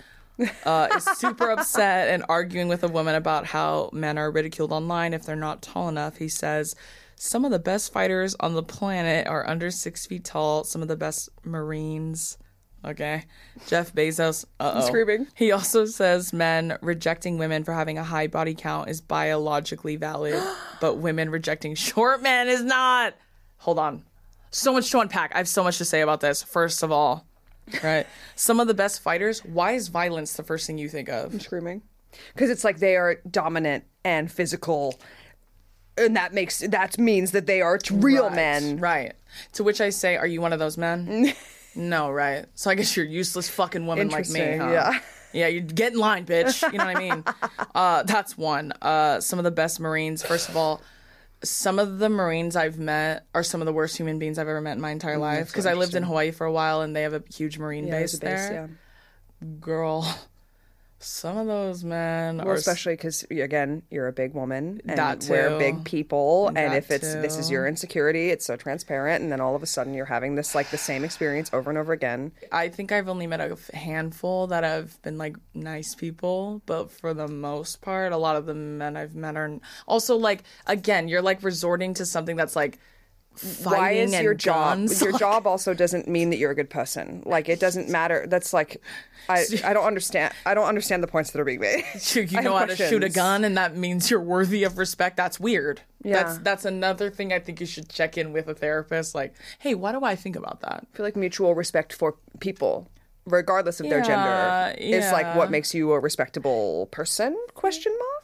Speaker 2: Uh, is super upset and arguing with a woman about how men are ridiculed online if they're not tall enough. He says some of the best fighters on the planet are under six feet tall. Some of the best Marines. Okay. Jeff Bezos. Uh oh.
Speaker 1: screaming.
Speaker 2: He also says men rejecting women for having a high body count is biologically valid, but women rejecting short men is not. Hold on. So much to unpack. I have so much to say about this. First of all, right? Some of the best fighters. Why is violence the first thing you think of?
Speaker 1: I'm screaming because it's like they are dominant and physical and that makes that means that they are t- real
Speaker 2: Right,
Speaker 1: men
Speaker 2: Right. To which I say, are you one of those men? no, right. So I guess you're a useless fucking woman like me, huh?
Speaker 1: yeah.
Speaker 2: Yeah, you get in line, bitch. You know what I mean? Uh, that's one. Uh, some of the best Marines. First of all, some of the Marines I've met are some of the worst human beings I've ever met in my entire life. Because I lived in Hawaii for a while, and they have a huge Marine
Speaker 1: Yeah,
Speaker 2: base,
Speaker 1: base,
Speaker 2: there. Girl, some of those men
Speaker 1: Well,
Speaker 2: are
Speaker 1: especially because again, you're a big woman and we're big people, and
Speaker 2: That
Speaker 1: if it's this is your insecurity, it's so transparent, and then all of a sudden you're having this like the same experience over and over again.
Speaker 2: I think I've only met a handful that have been like nice people, but for the most part, a lot of the men I've met are also like again, you're like resorting to something that's like
Speaker 1: why is your job your job also doesn't mean that you're a good person. Like it doesn't matter. That's like i i don't understand i don't understand the points that are being made.
Speaker 2: You, you know how to shoot a gun and that means you're worthy of respect? That's weird.
Speaker 1: Yeah.
Speaker 2: that's that's another thing i think you should check in with a therapist like hey why do i think about that?
Speaker 1: I feel like mutual respect for people regardless of their
Speaker 2: Yeah,
Speaker 1: gender is like what makes you a respectable person? Question mark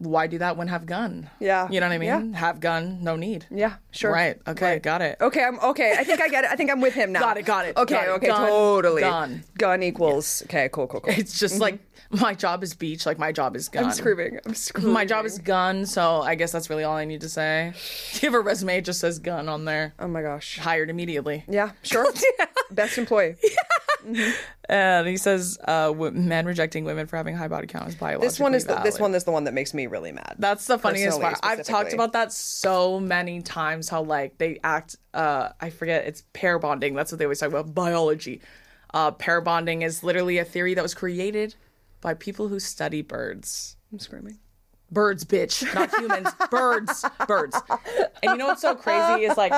Speaker 2: why do that when have gun?
Speaker 1: Yeah.
Speaker 2: you know what i mean?
Speaker 1: Yeah.
Speaker 2: have gun no need.
Speaker 1: Yeah sure.
Speaker 2: Right okay got it.
Speaker 1: Okay i'm okay i think i get it. I think i'm with him now.
Speaker 2: Got it, got it,
Speaker 1: okay
Speaker 2: got it.
Speaker 1: okay
Speaker 2: Gun,
Speaker 1: totally.
Speaker 2: gun.
Speaker 1: gun equals okay cool cool cool.
Speaker 2: It's just mm-hmm. like my job is beach like my job is gun.
Speaker 1: i'm screaming i'm screaming.
Speaker 2: My job is gun so i guess that's really all i need to say. You have a resume it just says gun on there
Speaker 1: oh my gosh.
Speaker 2: hired immediately.
Speaker 1: Yeah sure. Best employee
Speaker 2: and he says uh, men rejecting women for having high body count is biologically
Speaker 1: this one is the, this one is the one that makes me really mad
Speaker 2: That's the funniest part. I've talked about that so many times. How like they act. Uh, I forget. It's pair bonding. That's what they always talk about. Biology. Uh, pair bonding is literally a theory that was created by people who study birds.
Speaker 1: i'm screaming
Speaker 2: Birds, bitch, not humans. birds, birds. And you know what's so crazy is like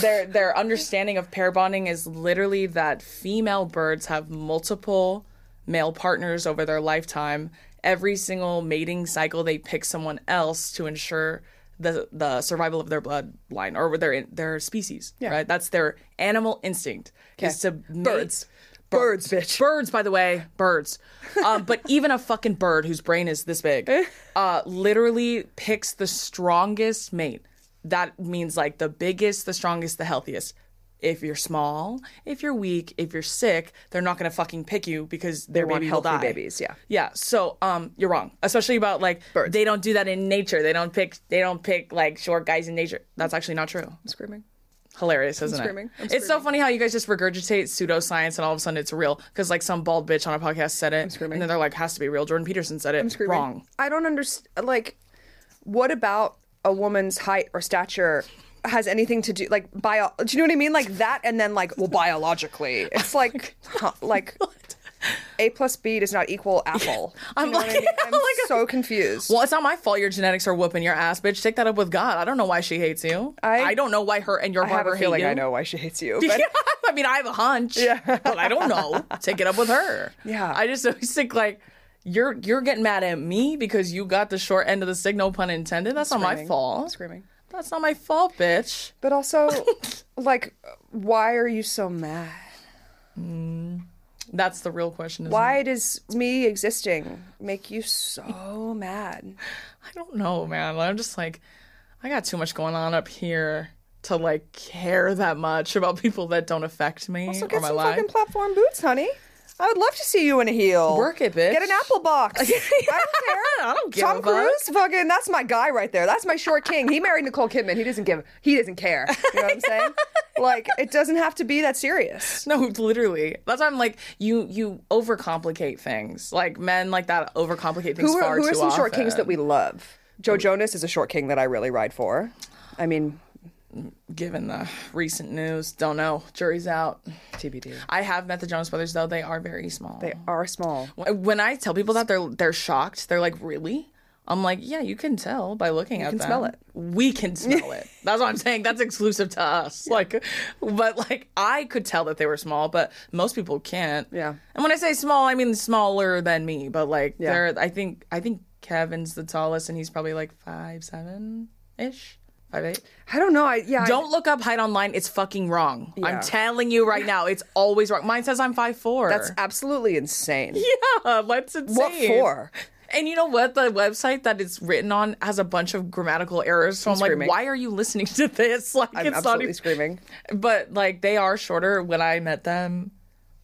Speaker 2: their their understanding of pair bonding is literally that female birds have multiple male partners over their lifetime. Every single mating cycle, they pick someone else to ensure the the survival of their bloodline or their their species. Right, that's their animal instinct is to mate-
Speaker 1: Birds. Birds, bitch.
Speaker 2: Birds, by the way, birds. Um, but even a fucking bird whose brain is this big, uh, literally picks the strongest mate. That means like the biggest, the strongest, the healthiest. If you're small, if you're weak, if you're sick, they're not gonna fucking pick you because
Speaker 1: want
Speaker 2: baby will
Speaker 1: healthy
Speaker 2: die.
Speaker 1: babies, yeah.
Speaker 2: Yeah. So um, you're wrong, especially about like
Speaker 1: Birds.
Speaker 2: they don't do that in nature. They don't pick. They don't pick like short guys in nature. That's actually not true
Speaker 1: I'm screaming.
Speaker 2: Hilarious, isn't
Speaker 1: screaming.
Speaker 2: it?
Speaker 1: I'm
Speaker 2: It's so funny how you guys just regurgitate pseudoscience and all of a sudden it's real because like some bald bitch on a podcast said it,
Speaker 1: screaming.
Speaker 2: and then they're like, "Has to be real." Jordan Peterson said it.
Speaker 1: I'm screaming.
Speaker 2: Wrong.
Speaker 1: I don't understand. Like, what about a woman's height or stature has anything to do like bio? Do you know what I mean? Like that, and then like well, biologically, it's like huh, like a plus b does not equal apple.
Speaker 2: I'm
Speaker 1: know what I
Speaker 2: like-
Speaker 1: mean? I'm
Speaker 2: like-
Speaker 1: so confused.
Speaker 2: Well, it's not my fault your genetics are whooping your ass, bitch. Take that up with God. I don't know why she hates you.
Speaker 1: I-
Speaker 2: I, don't know why her and your
Speaker 1: I have
Speaker 2: barber
Speaker 1: a feeling
Speaker 2: hate you.
Speaker 1: I know why she hates you. But
Speaker 2: Yeah, I mean, I have a hunch, but I don't know. Take it up with her.
Speaker 1: Yeah.
Speaker 2: I just always think like you're you're getting mad at me because you got the short end of the. No pun intended. That's not my
Speaker 1: Screaming.
Speaker 2: fault.
Speaker 1: screaming.
Speaker 2: That's not my fault, bitch.
Speaker 1: But also, like, why are you so mad? Mm.
Speaker 2: That's the real question.
Speaker 1: Why does me existing make you so mad?
Speaker 2: I don't know, man. I'm just like, I got too much going on up here to like care that much about people that don't affect me
Speaker 1: So
Speaker 2: or
Speaker 1: get
Speaker 2: my
Speaker 1: some
Speaker 2: life.
Speaker 1: fucking platform boots, honey. I would love to see you in a heel.
Speaker 2: Work it, bitch.
Speaker 1: Get an apple box. I don't care.
Speaker 2: I don't give
Speaker 1: Tom
Speaker 2: a fuck.
Speaker 1: Cruise, fucking, that's my guy right there. That's my short king. He married Nicole Kidman. He doesn't give. He doesn't care. You know what I'm saying? like, it doesn't have to be that serious.
Speaker 2: No, literally. That's why I'm like, you you overcomplicate things. Like men like that overcomplicate things
Speaker 1: Who are
Speaker 2: far
Speaker 1: who are
Speaker 2: too
Speaker 1: some short
Speaker 2: often.
Speaker 1: kings that we love? Joe Jonas is a short king that I really ride for. I mean,
Speaker 2: Given the recent news, don't know. Jury's out.
Speaker 1: TBD.
Speaker 2: I have met the Jonas Brothers though. They are very small.
Speaker 1: They are small.
Speaker 2: when I tell people that, they're they're shocked. They're like, really? I'm like, yeah, you can tell by looking at
Speaker 1: can
Speaker 2: them.
Speaker 1: smell it.
Speaker 2: We can smell it. That's what I'm saying. That's exclusive to us. Like, but like I could tell that they were small, but most people can't.
Speaker 1: Yeah.
Speaker 2: And when I say small, I mean smaller than me. But like, they're. I think I think Kevin's the tallest, and he's probably like five seven ish,
Speaker 1: I don't know. I yeah.
Speaker 2: Don't look up height online. It's fucking wrong.
Speaker 1: Yeah.
Speaker 2: I'm telling you right now. It's always wrong. Mine says I'm five four.
Speaker 1: that's absolutely insane.
Speaker 2: yeah. That's insane.
Speaker 1: What for?
Speaker 2: And you know what? The website that it's written on has a bunch of grammatical errors. So I'm, like,
Speaker 1: screaming.
Speaker 2: why are you listening to this? Like,
Speaker 1: I'm
Speaker 2: it's not
Speaker 1: absolutely
Speaker 2: even.
Speaker 1: screaming.
Speaker 2: But like, they are shorter. When I met them,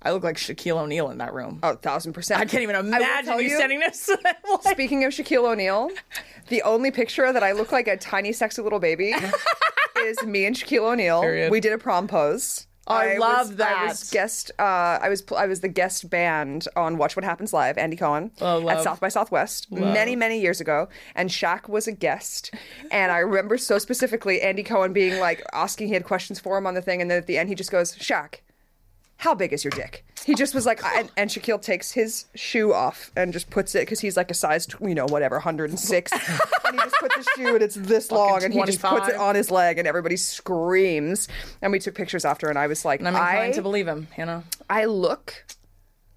Speaker 2: I look like Shaquille O'Neal in that room.
Speaker 1: Oh, thousand percent.
Speaker 2: I can't even imagine you,
Speaker 1: you-
Speaker 2: to them. Like,
Speaker 1: Speaking of Shaquille O'Neal, the only picture that I look like a tiny, sexy little baby is me and Shaquille O'Neal.
Speaker 2: Period.
Speaker 1: We did a prom pose.
Speaker 2: I love
Speaker 1: was, I was
Speaker 2: that.
Speaker 1: guest. Uh, I was I was the guest band on Watch What Happens Live. Andy Cohen
Speaker 2: Oh,
Speaker 1: at. South by Southwest many many years ago, and Shaq was a guest. And I remember so specifically Andy Cohen being like asking. He had questions for him on the thing, and then at the end he just goes, "Shaq, how big is your dick? He just was like, and, and Shaquille takes his shoe off and just puts it because he's like a size, you know, whatever, 106. and he just puts the shoe and it's this long and he just puts it on his leg and everybody screams. And we took pictures after and I was like,
Speaker 2: I'm
Speaker 1: I,
Speaker 2: to believe him. You know,
Speaker 1: I look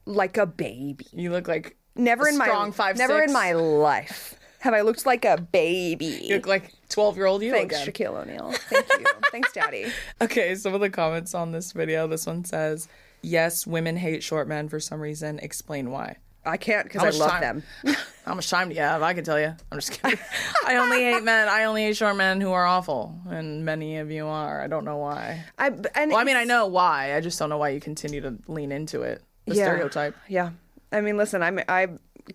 Speaker 1: like a baby.
Speaker 2: you look like
Speaker 1: Never
Speaker 2: a
Speaker 1: in my
Speaker 2: strong five.
Speaker 1: never
Speaker 2: six.
Speaker 1: in my life have I looked like a baby.
Speaker 2: You look like twelve year old you. Again.
Speaker 1: Thanks,
Speaker 2: again.
Speaker 1: Shaquille O'Neal. Thank you. Thanks, Daddy.
Speaker 2: Okay, some of the comments on this video. This one says, "Yes, women hate short men for some reason. Explain why."
Speaker 1: I can't because I love
Speaker 2: time-
Speaker 1: them.
Speaker 2: How much time do you have? I can tell you. I'm just kidding. I only hate men. I only hate short men who are awful, and many of you are. I don't know why.
Speaker 1: I and
Speaker 2: Well, I mean, I know why. I just don't know why you continue to lean into it. The
Speaker 1: Yeah.
Speaker 2: stereotype.
Speaker 1: Yeah, I mean, listen, I'm I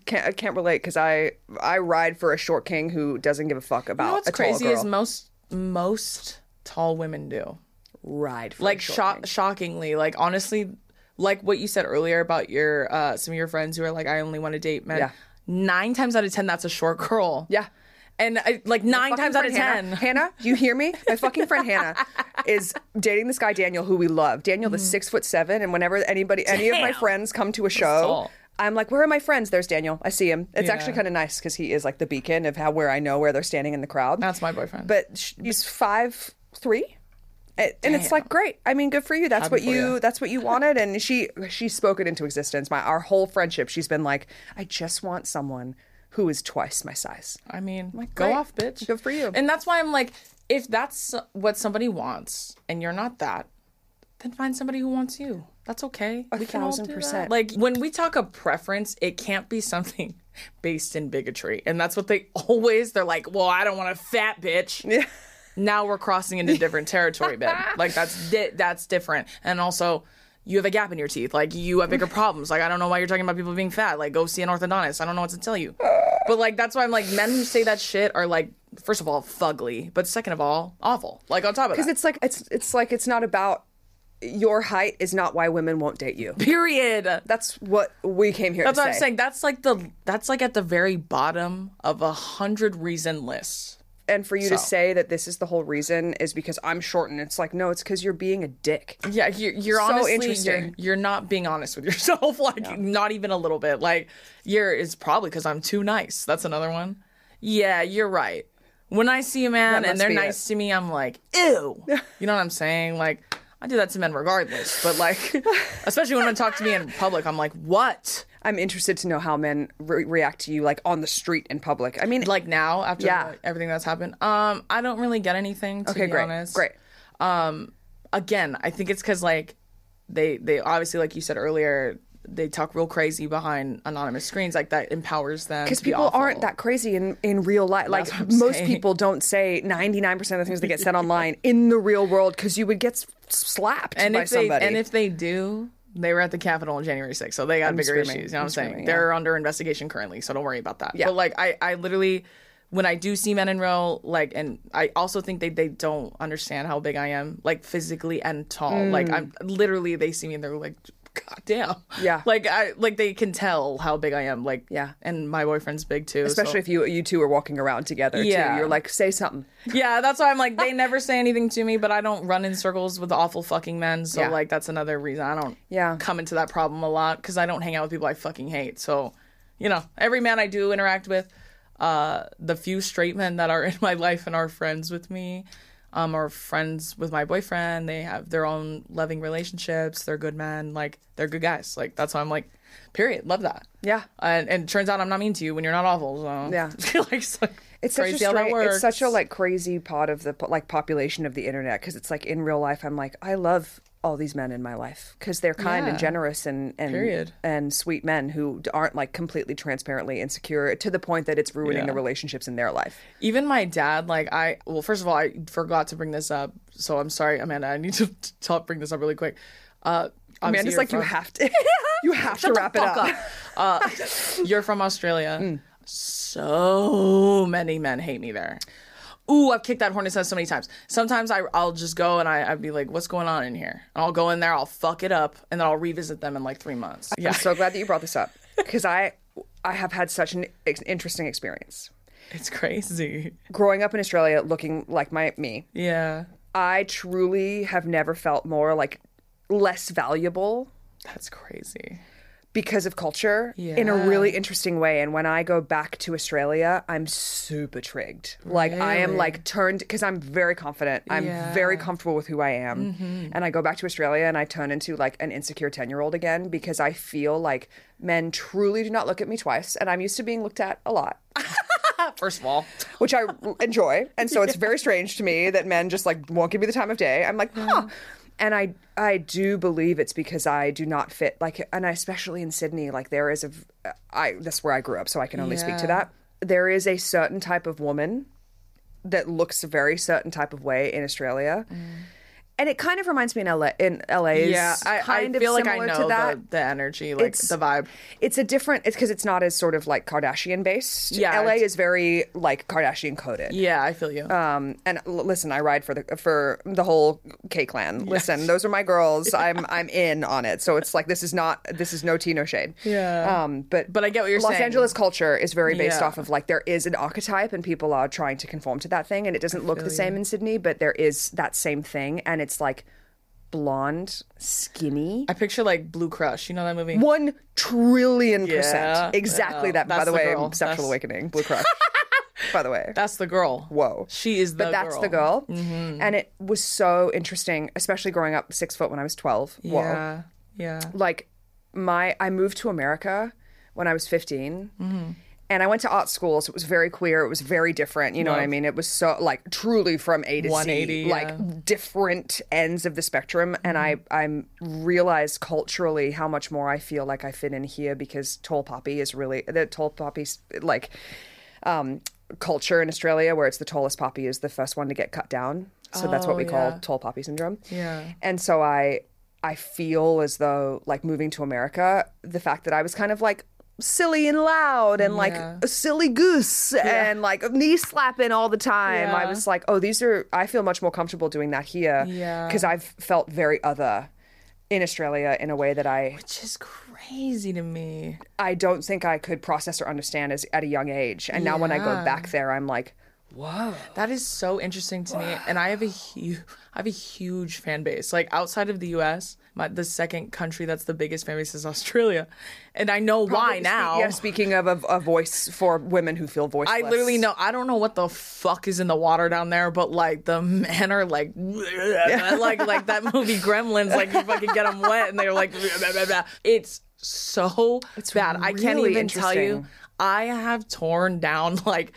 Speaker 1: can't I can't relate because I I ride for a short king who doesn't give a fuck about
Speaker 2: You know what's crazy
Speaker 1: girl.
Speaker 2: is most most tall women do.
Speaker 1: ride for
Speaker 2: like
Speaker 1: a short
Speaker 2: sho-
Speaker 1: king.
Speaker 2: shockingly like honestly like what you said earlier about your uh some of your friends who are like i only want to date men
Speaker 1: Yeah.
Speaker 2: nine times out of ten that's a short girl
Speaker 1: Yeah.
Speaker 2: and I, like nine times out of ten
Speaker 1: Hannah, do you hear me? My fucking friend Hannah is dating this guy Daniel, who we love. Daniel, the six foot seven, and whenever anybody, any of my
Speaker 2: Mm-hmm.
Speaker 1: Friends come to a show. I'm like, "Where are my friends?" There's Daniel. I see him. It's
Speaker 2: Yeah.
Speaker 1: actually kind of nice because he is like the beacon of how where I know where they're standing in the crowd.
Speaker 2: that's my boyfriend
Speaker 1: but sh- he's five three and and it's like great i mean good for you that's
Speaker 2: Happy
Speaker 1: what
Speaker 2: for
Speaker 1: you
Speaker 2: ya.
Speaker 1: that's what you wanted and she she spoke it into existence my our whole friendship she's been like i just want someone who is twice my size
Speaker 2: i mean
Speaker 1: Like,
Speaker 2: go
Speaker 1: great.
Speaker 2: off bitch
Speaker 1: Good for you.
Speaker 2: and that's why i'm like if that's what somebody wants and you're not that then find somebody who wants you that's okay
Speaker 1: A
Speaker 2: we can all
Speaker 1: thousand percent.
Speaker 2: like when we talk of preference it can't be something based in bigotry and that's what they always they're like well i don't want a fat bitch
Speaker 1: yeah
Speaker 2: now we're crossing into different territory, babe. Like that's di- that's different. And also, you have a gap in your teeth. Like you have bigger problems. Like I don't know why you're talking about people being fat. Like go see an orthodontist. I don't know what to tell you. But like that's why I'm like men who say that shit are like first of all fugly, but second of all awful. Like on top of that, because
Speaker 1: it's like it's it's like it's not about your height is not why women won't date you
Speaker 2: Period.
Speaker 1: that's what we came here
Speaker 2: That's what I'm saying. That's like the that's like at the very bottom of a hundred reason lists.
Speaker 1: and for you to say that this is the whole reason is because i'm short and it's like no it's because you're being a dick
Speaker 2: Yeah, you're, you're
Speaker 1: So
Speaker 2: honestly you're,
Speaker 1: interesting.
Speaker 2: you're not being honest with yourself. Like not even a little bit. Like you're it's probably because I'm too nice. That's another one. Yeah, you're right. When I see a man and they're nice
Speaker 1: it.
Speaker 2: to me, I'm like, ew. You know what I'm saying? Like I do that to men regardless. But like, especially when they talk to me in public, I'm like, what?
Speaker 1: I'm interested to know how men re- react to you, like on the street in public. I mean,
Speaker 2: Like now after
Speaker 1: Yeah.
Speaker 2: everything that's happened, um, I don't really get anything. To
Speaker 1: okay,
Speaker 2: be
Speaker 1: great,
Speaker 2: honest.
Speaker 1: great.
Speaker 2: um again i think it's because like they they obviously like you said earlier they talk real crazy behind anonymous screens like that empowers them
Speaker 1: Because
Speaker 2: be
Speaker 1: people
Speaker 2: awful.
Speaker 1: aren't that crazy in, in real life. Like most
Speaker 2: saying.
Speaker 1: people don't say 99% of the things that get said online in the real world because you would get slapped
Speaker 2: and
Speaker 1: by
Speaker 2: if they
Speaker 1: somebody.
Speaker 2: and if they do they were at the Capitol on January 6th, so they got bigger
Speaker 1: screaming.
Speaker 2: issues. You know what I'm,
Speaker 1: I'm
Speaker 2: saying? They're under investigation currently, so don't worry about that.
Speaker 1: Yeah.
Speaker 2: But like, I, I literally, when I do see men in real, like, and I also think they they don't understand how big I am, like physically and tall. Like, mm. I'm literally they see me and they're like, God damn.
Speaker 1: Yeah.
Speaker 2: Like I like they can tell how big I am. Like
Speaker 1: Yeah.
Speaker 2: And my boyfriend's big too.
Speaker 1: Especially
Speaker 2: so-
Speaker 1: if you you two are walking around together
Speaker 2: Yeah.
Speaker 1: too. You're like, say something.
Speaker 2: Yeah, that's why I'm like they never say anything to me, but I don't run in circles with awful fucking men. So
Speaker 1: Yeah.
Speaker 2: like that's another reason I don't
Speaker 1: Yeah.
Speaker 2: come into that problem a lot because I don't hang out with people I fucking hate. So, you know, every man I do interact with, uh, the few straight men that are in my life and are friends with me, um, are friends with my boyfriend. They have their own loving relationships. They're good men. Like they're good guys. Like that's why I'm like, period. Love that.
Speaker 1: Yeah.
Speaker 2: And, and it turns out I'm not mean to you when you're not awful. So
Speaker 1: Yeah.
Speaker 2: like, it's like
Speaker 1: It's such a strange, it's such a like crazy part of the like population of the internet because it's like in real life I'm like I love all these men in my life because they're kind and generous and and
Speaker 2: Period.
Speaker 1: and sweet men who aren't like completely transparently insecure to the point that it's ruining
Speaker 2: Yeah.
Speaker 1: the relationships in their life.
Speaker 2: even my dad like i well first of all i forgot to bring this up so i'm sorry amanda i need to t- talk bring this up really quick uh
Speaker 1: Amanda's like you have to you have to wrap it
Speaker 2: fuck
Speaker 1: up.
Speaker 2: uh you're from australia
Speaker 1: Mm.
Speaker 2: so many men hate me there Ooh, I've kicked that hornet's nest so many times. Sometimes I, I'll just go and I, I'd be like, "What's going on in here?" And I'll go in there, I'll fuck it up, and then I'll revisit them in like three months. Yeah,
Speaker 1: I'm so glad that you brought this up because I I have had such an ex- interesting experience
Speaker 2: it's crazy.
Speaker 1: growing up in Australia, looking like my me.
Speaker 2: Yeah,
Speaker 1: I truly have never felt more like less valuable
Speaker 2: That's crazy.
Speaker 1: Because of culture in a really interesting way. And when I go back to Australia, I'm super trigged. Like I am like turned because I'm very confident. I'm very
Speaker 2: Yeah. Mm-hmm.
Speaker 1: comfortable with who I am. And I go back to Australia and I turn into like an insecure 10 year old again because I feel like men truly do not look at me twice. And I'm used to being looked at a lot.
Speaker 2: First of all,
Speaker 1: which I enjoy. And so it's very strange to me that men just like won't give me the time of day. I'm like, huh. And I I do believe it's because I do not fit like and I, especially in Sydney like there is a I that's where I grew up so I can only speak to that. There is a certain type of woman that looks a very certain type of way in Australia. Mm. And it kind of reminds me in LA in LA's
Speaker 2: yeah, I, I
Speaker 1: kind of
Speaker 2: feel like I
Speaker 1: similar
Speaker 2: know
Speaker 1: to that.
Speaker 2: the, the energy, like
Speaker 1: It's-
Speaker 2: the vibe.
Speaker 1: It's a different. It's because it's not as sort of like Kardashian based.
Speaker 2: Yeah,
Speaker 1: LA is very like Kardashian coded.
Speaker 2: Yeah, I feel you.
Speaker 1: Um, and l- listen, I ride for the for the whole K clan. Listen, those are my girls. I'm I'm in on it. So it's like this is not this is no tea, no shade.
Speaker 2: Yeah.
Speaker 1: Um, but
Speaker 2: But I get what you're
Speaker 1: Los
Speaker 2: saying.
Speaker 1: Los Angeles culture is very based
Speaker 2: Yeah.
Speaker 1: off of like there is an archetype and people are trying to conform to that thing, and it doesn't look the same in Sydney, but there is that same thing, and it's like blonde, skinny.
Speaker 2: I picture like Blue Crush. You know that movie?
Speaker 1: One trillion
Speaker 2: Yeah.
Speaker 1: percent. Exactly
Speaker 2: Yeah.
Speaker 1: that. By
Speaker 2: That's
Speaker 1: the
Speaker 2: the
Speaker 1: way,
Speaker 2: girl.
Speaker 1: sexual
Speaker 2: That's-
Speaker 1: awakening, Blue Crush. by the way.
Speaker 2: That's the girl.
Speaker 1: Whoa.
Speaker 2: She is the
Speaker 1: but that's
Speaker 2: girl.
Speaker 1: the girl.
Speaker 2: Mm-hmm.
Speaker 1: And it was so interesting, especially growing up six foot when I was 12. Whoa.
Speaker 2: Yeah. Yeah.
Speaker 1: Like, my, I moved to America when I was 15.
Speaker 2: Mm-hmm.
Speaker 1: And I went to art school, so it was very queer. It was very different. You know what I mean? It was so, like, truly from A to
Speaker 2: 180,
Speaker 1: Z,
Speaker 2: yeah.
Speaker 1: like different ends of the spectrum. And I,
Speaker 2: Mm-hmm.
Speaker 1: I'm realized culturally how much more I feel like I fit in here because tall poppy is really, the tall poppy's like, um, culture in Australia where it's the tallest poppy is the first one to get cut down. So that's what
Speaker 2: Oh,
Speaker 1: we call tall poppy syndrome.
Speaker 2: Yeah.
Speaker 1: And so I I feel as though like moving to America, the fact that I was kind of like silly and loud and like
Speaker 2: Yeah.
Speaker 1: a silly goose and like knee slapping all the time. I was like, oh, these are I feel much more comfortable doing that here.
Speaker 2: Yeah.
Speaker 1: Because I've felt very other in Australia in a way that I
Speaker 2: Which is crazy to me.
Speaker 1: I don't think I could process or understand as at a young age. And now when I go back there, I'm like, whoa.
Speaker 2: That is so interesting to me, and I have a huge, I have a huge fan base. Like outside of the U.S., my, the second country that's the biggest fan base is Australia, and I know why
Speaker 1: Spe-
Speaker 2: now.
Speaker 1: Yeah, speaking of a, a voice for women who feel voiceless.
Speaker 2: I literally know. I don't know what the fuck is in the water down there, but like the men are like, like like that movie Gremlins. Like you fucking get them wet, and they're like, it's so it's bad. I can't even tell you. I have torn down like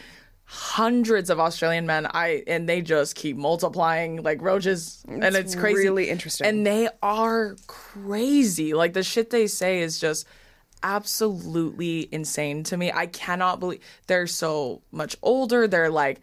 Speaker 2: hundreds of Australian men. I and they just keep multiplying like roaches, and it's crazy.
Speaker 1: really interesting.
Speaker 2: And they are crazy. Like the shit they say is just absolutely insane to me. I cannot believe they're so much older. They're like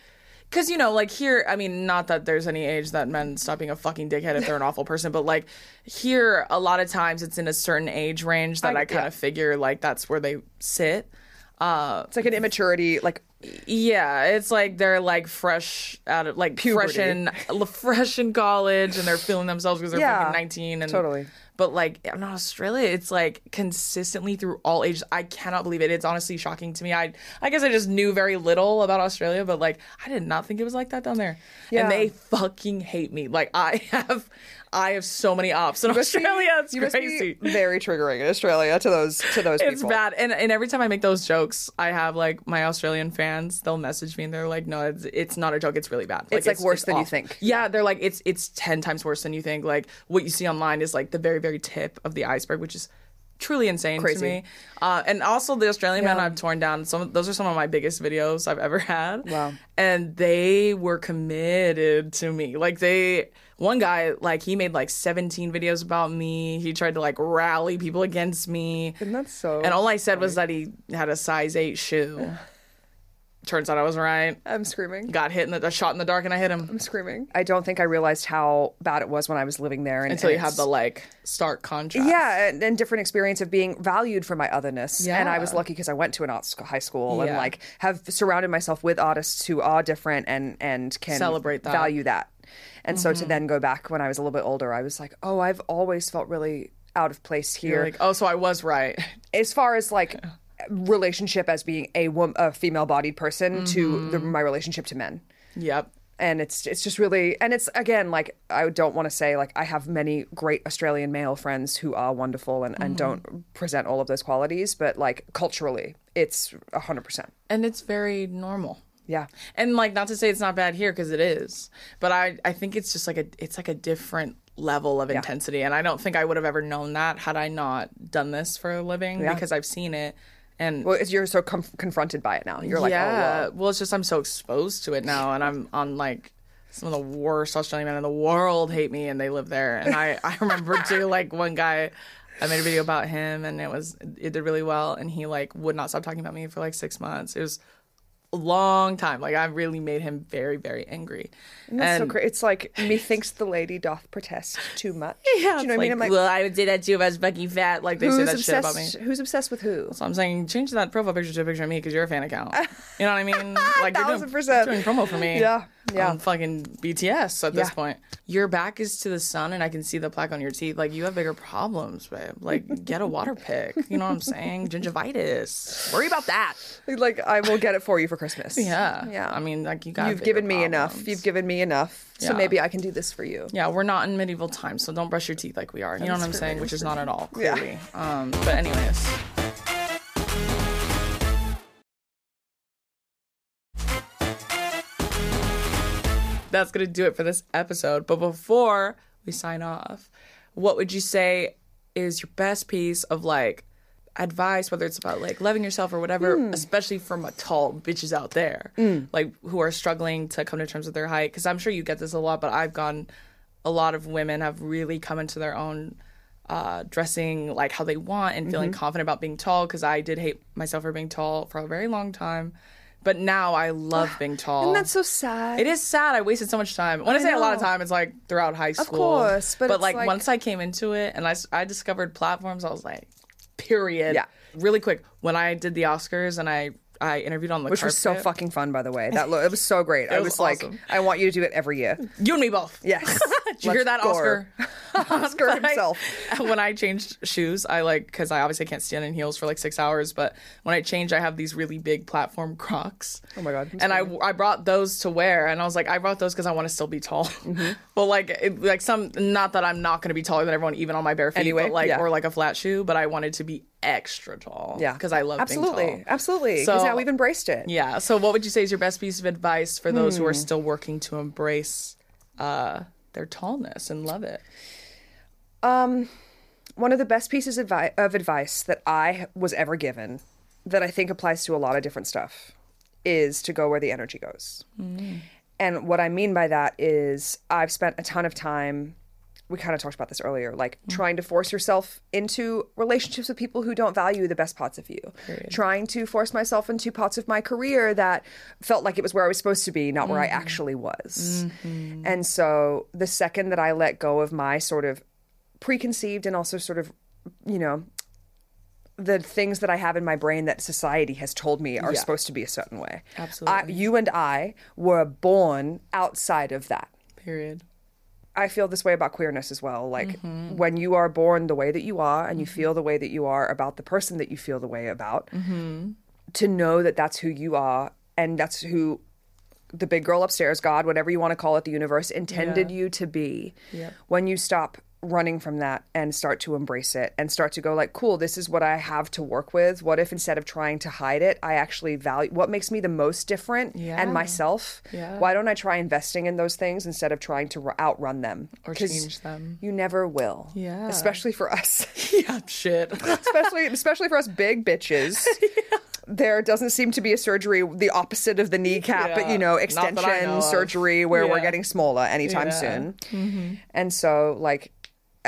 Speaker 2: because you know like here i mean not that there's any age that men stop being a fucking dickhead if they're an awful person but like here a lot of times it's in a certain age range that i, kind
Speaker 1: yeah.
Speaker 2: of figure like that's where they sit uh
Speaker 1: It's like an immaturity, like
Speaker 2: yeah, it's like they're like fresh out of like
Speaker 1: Puberty.
Speaker 2: fresh in fresh in college, and they're feeling themselves because they're
Speaker 1: Yeah,
Speaker 2: fucking nineteen and
Speaker 1: totally.
Speaker 2: But like in Australia, it's like consistently through all ages. I cannot believe it. It's honestly shocking to me. I I guess I just knew very little about Australia, but like I did not think it was like that down there.
Speaker 1: Yeah.
Speaker 2: And they fucking hate me. Like I have I have so many ops in
Speaker 1: must be-
Speaker 2: Australia. It's
Speaker 1: you
Speaker 2: crazy.
Speaker 1: very triggering in Australia to those to those people.
Speaker 2: It's
Speaker 1: people.
Speaker 2: bad, and and every time I make those jokes, I have like my Australian fans. They'll message me and they're like, "No, it's, it's not a joke. It's really bad.
Speaker 1: It's, like, worse than you think.
Speaker 2: Yeah, they're like, it's it's ten times worse than you think. Like what you see online is like the very very tip of the iceberg, which is truly insane
Speaker 1: Crazy.
Speaker 2: to me. Uh, and also the Australian men
Speaker 1: Yeah.
Speaker 2: I've torn down. Some those are some of my biggest videos I've ever had.
Speaker 1: Wow.
Speaker 2: And they were committed to me. Like they. One guy, like he made like 17 videos about me. He tried to like rally people against me.
Speaker 1: And that's so.
Speaker 2: And all I said was that he had a size eight shoe. Turns out I was right.
Speaker 1: I'm screaming.
Speaker 2: Got hit in the shot in the dark and I hit him.
Speaker 1: I'm screaming. I don't think I realized how bad it was when I was living there. And,
Speaker 2: Until
Speaker 1: and
Speaker 2: you had the like stark contrast.
Speaker 1: Yeah, and, and different experience of being valued for my otherness. yeah. And I was lucky because I went to an art high school and like have surrounded myself with artists who are different and and can
Speaker 2: Celebrate that.
Speaker 1: Value that. And so to then go back when I was a little bit older, I was like, oh, I've always felt really out of place
Speaker 2: You're
Speaker 1: here.
Speaker 2: like, oh, so I was right.
Speaker 1: as far as like relationship as being a wom- a female bodied person to
Speaker 2: Mm-hmm.
Speaker 1: the, my relationship to men.
Speaker 2: yep.
Speaker 1: and it's it's just really and it's again like I don't want to say like I have many great Australian male friends who are wonderful and, and don't present all of those qualities, but like culturally, it's hundred percent.
Speaker 2: And it's very normal.
Speaker 1: Yeah.
Speaker 2: And like not to say it's not bad here because it is, but I I think it's just like a it's like a different level of intensity, and I don't think I would have ever known that had I not done this for a living because I've seen it. And
Speaker 1: Well, you're so com- confronted by it now. You're like, oh,
Speaker 2: yeah,
Speaker 1: oh,
Speaker 2: well, it's just I'm so exposed to it now, and I'm on like some of the worst Australian men in the world hate me, and they live there. And I I remember too, like one guy. I made a video about him and it was it did really well and he like would not stop talking about me for like six months. It was long time. Like I really made him very, very angry.
Speaker 1: whoa. That's so
Speaker 2: and
Speaker 1: great. It's like methinks the lady doth protest too much.
Speaker 2: yeah,
Speaker 1: Do you know what I mean? I'm like,
Speaker 2: well, I would say that too if I was fucking fat. Like they say that shit about me.
Speaker 1: Who's obsessed with who?
Speaker 2: So I'm saying change that profile picture to a picture of me because you're a fan account. You know what I mean? Like you're doing,
Speaker 1: percent.
Speaker 2: doing promo for me.
Speaker 1: Yeah, yeah.
Speaker 2: On fucking BTS at this
Speaker 1: Yeah.
Speaker 2: point. Your back is to the sun and I can see the plaque on your teeth. Like you have bigger problems, babe. Like get a water pick. You know what I'm saying? Gingivitis. Worry about that.
Speaker 1: Like I will get it for you for Christmas.
Speaker 2: Yeah.
Speaker 1: Yeah.
Speaker 2: I mean, like you got.
Speaker 1: You've given me enough. You've given me enough. So
Speaker 2: Yeah.
Speaker 1: maybe I can do this for you.
Speaker 2: Yeah, we're not in medieval times, so don't brush your teeth like we are. You know what I'm saying? Which
Speaker 1: is
Speaker 2: not at all
Speaker 1: Yeah.
Speaker 2: Um, but anyways. That's gonna do it for this episode. But before we sign off, what would you say is your best piece of like advice, whether it's about like loving yourself or whatever, hmm. especially from a tall bitches out there, hmm. like who are struggling to come to terms with their height? Because I'm sure you get this a lot, but I've gone. A lot of women have really come into their own uh, dressing like how they want and feeling mm-hmm. confident about being tall. Because I did hate myself for being tall for a very long time, but now I love being tall.
Speaker 1: And that's so sad.
Speaker 2: It is sad. I wasted so much time. When I, say a lot of time, it's like throughout high school.
Speaker 1: Of course, but it's
Speaker 2: like,
Speaker 1: like-
Speaker 2: once I came into it and I, I discovered platforms, I was like, period.
Speaker 1: Yeah.
Speaker 2: Really quick, when I did the Oscars and I I interviewed on the
Speaker 1: Which was so fucking fun, by the way. That lo- it was so great. I
Speaker 2: was
Speaker 1: was like,
Speaker 2: awesome.
Speaker 1: I want you to do it every year.
Speaker 2: You and me both.
Speaker 1: Yes.
Speaker 2: Did you hear that, Oscar?
Speaker 1: Oscar
Speaker 2: But I-
Speaker 1: himself.
Speaker 2: when I changed shoes, I like because I obviously can't stand in heels for like six hours. But when I change, I have these really big platform Crocs.
Speaker 1: Oh my God,
Speaker 2: And I I brought those to wear, and I was like, I brought those because I want to still be tall.
Speaker 1: Mm-hmm.
Speaker 2: well, like it, like some not that I'm not going to be taller than everyone, even on my bare feet,
Speaker 1: Anyway,
Speaker 2: but like
Speaker 1: yeah.
Speaker 2: or like a flat shoe. But I wanted to be extra tall.
Speaker 1: Yeah.
Speaker 2: because I love
Speaker 1: absolutely,
Speaker 2: being tall.
Speaker 1: absolutely. Because
Speaker 2: So-
Speaker 1: now we've embraced it.
Speaker 2: Yeah. So, what would you say is your best piece of advice for those who
Speaker 1: Hmm.
Speaker 2: are still working to embrace uh, their tallness and love it?
Speaker 1: Um, one of the best pieces of, advi- of advice that I was ever given, that I think applies to a lot of different stuff, is to go where the energy goes. And what I mean by that is I've spent a ton of time. We kind of talked about this earlier, like mm. trying to force yourself into relationships with people who don't value the best parts of you. Trying to force myself into parts of my career that felt like it was where I was supposed to be, not where I mm-hmm. actually was. Mm-hmm. And so the second that I let go of my sort of preconceived and also sort of, you know, the things that I have in my brain that society has told me are
Speaker 2: Yeah.
Speaker 1: supposed to be a certain way.
Speaker 2: Absolutely.
Speaker 1: I, you and I were born outside of that.
Speaker 2: Period.
Speaker 1: I feel this way about queerness as well. Like
Speaker 2: Mm-hmm.
Speaker 1: when you are born the way that you are and you feel the way that you are about the person that you feel the way about,
Speaker 2: Mm-hmm.
Speaker 1: to know that that's who you are and that's who the big girl upstairs, God, whatever you want to call it, the universe intended
Speaker 2: Yeah.
Speaker 1: you to be.
Speaker 2: Yep.
Speaker 1: When you stop running from that and start to embrace it and start to go like cool this is what i have to work with what if instead of trying to hide it i actually value what makes me the most different
Speaker 2: Yeah.
Speaker 1: and myself
Speaker 2: Yeah.
Speaker 1: why don't i try investing in those things instead of trying to outrun them
Speaker 2: or change them.
Speaker 1: you never will
Speaker 2: Yeah.
Speaker 1: especially for us
Speaker 2: Yeah, shit.
Speaker 1: especially especially for us big bitches there doesn't seem to be a surgery the opposite of the kneecap but
Speaker 2: Yeah.
Speaker 1: you know
Speaker 2: Not that I
Speaker 1: extension
Speaker 2: know
Speaker 1: surgery where we're getting smaller anytime
Speaker 2: Yeah.
Speaker 1: soon mm-hmm. and so like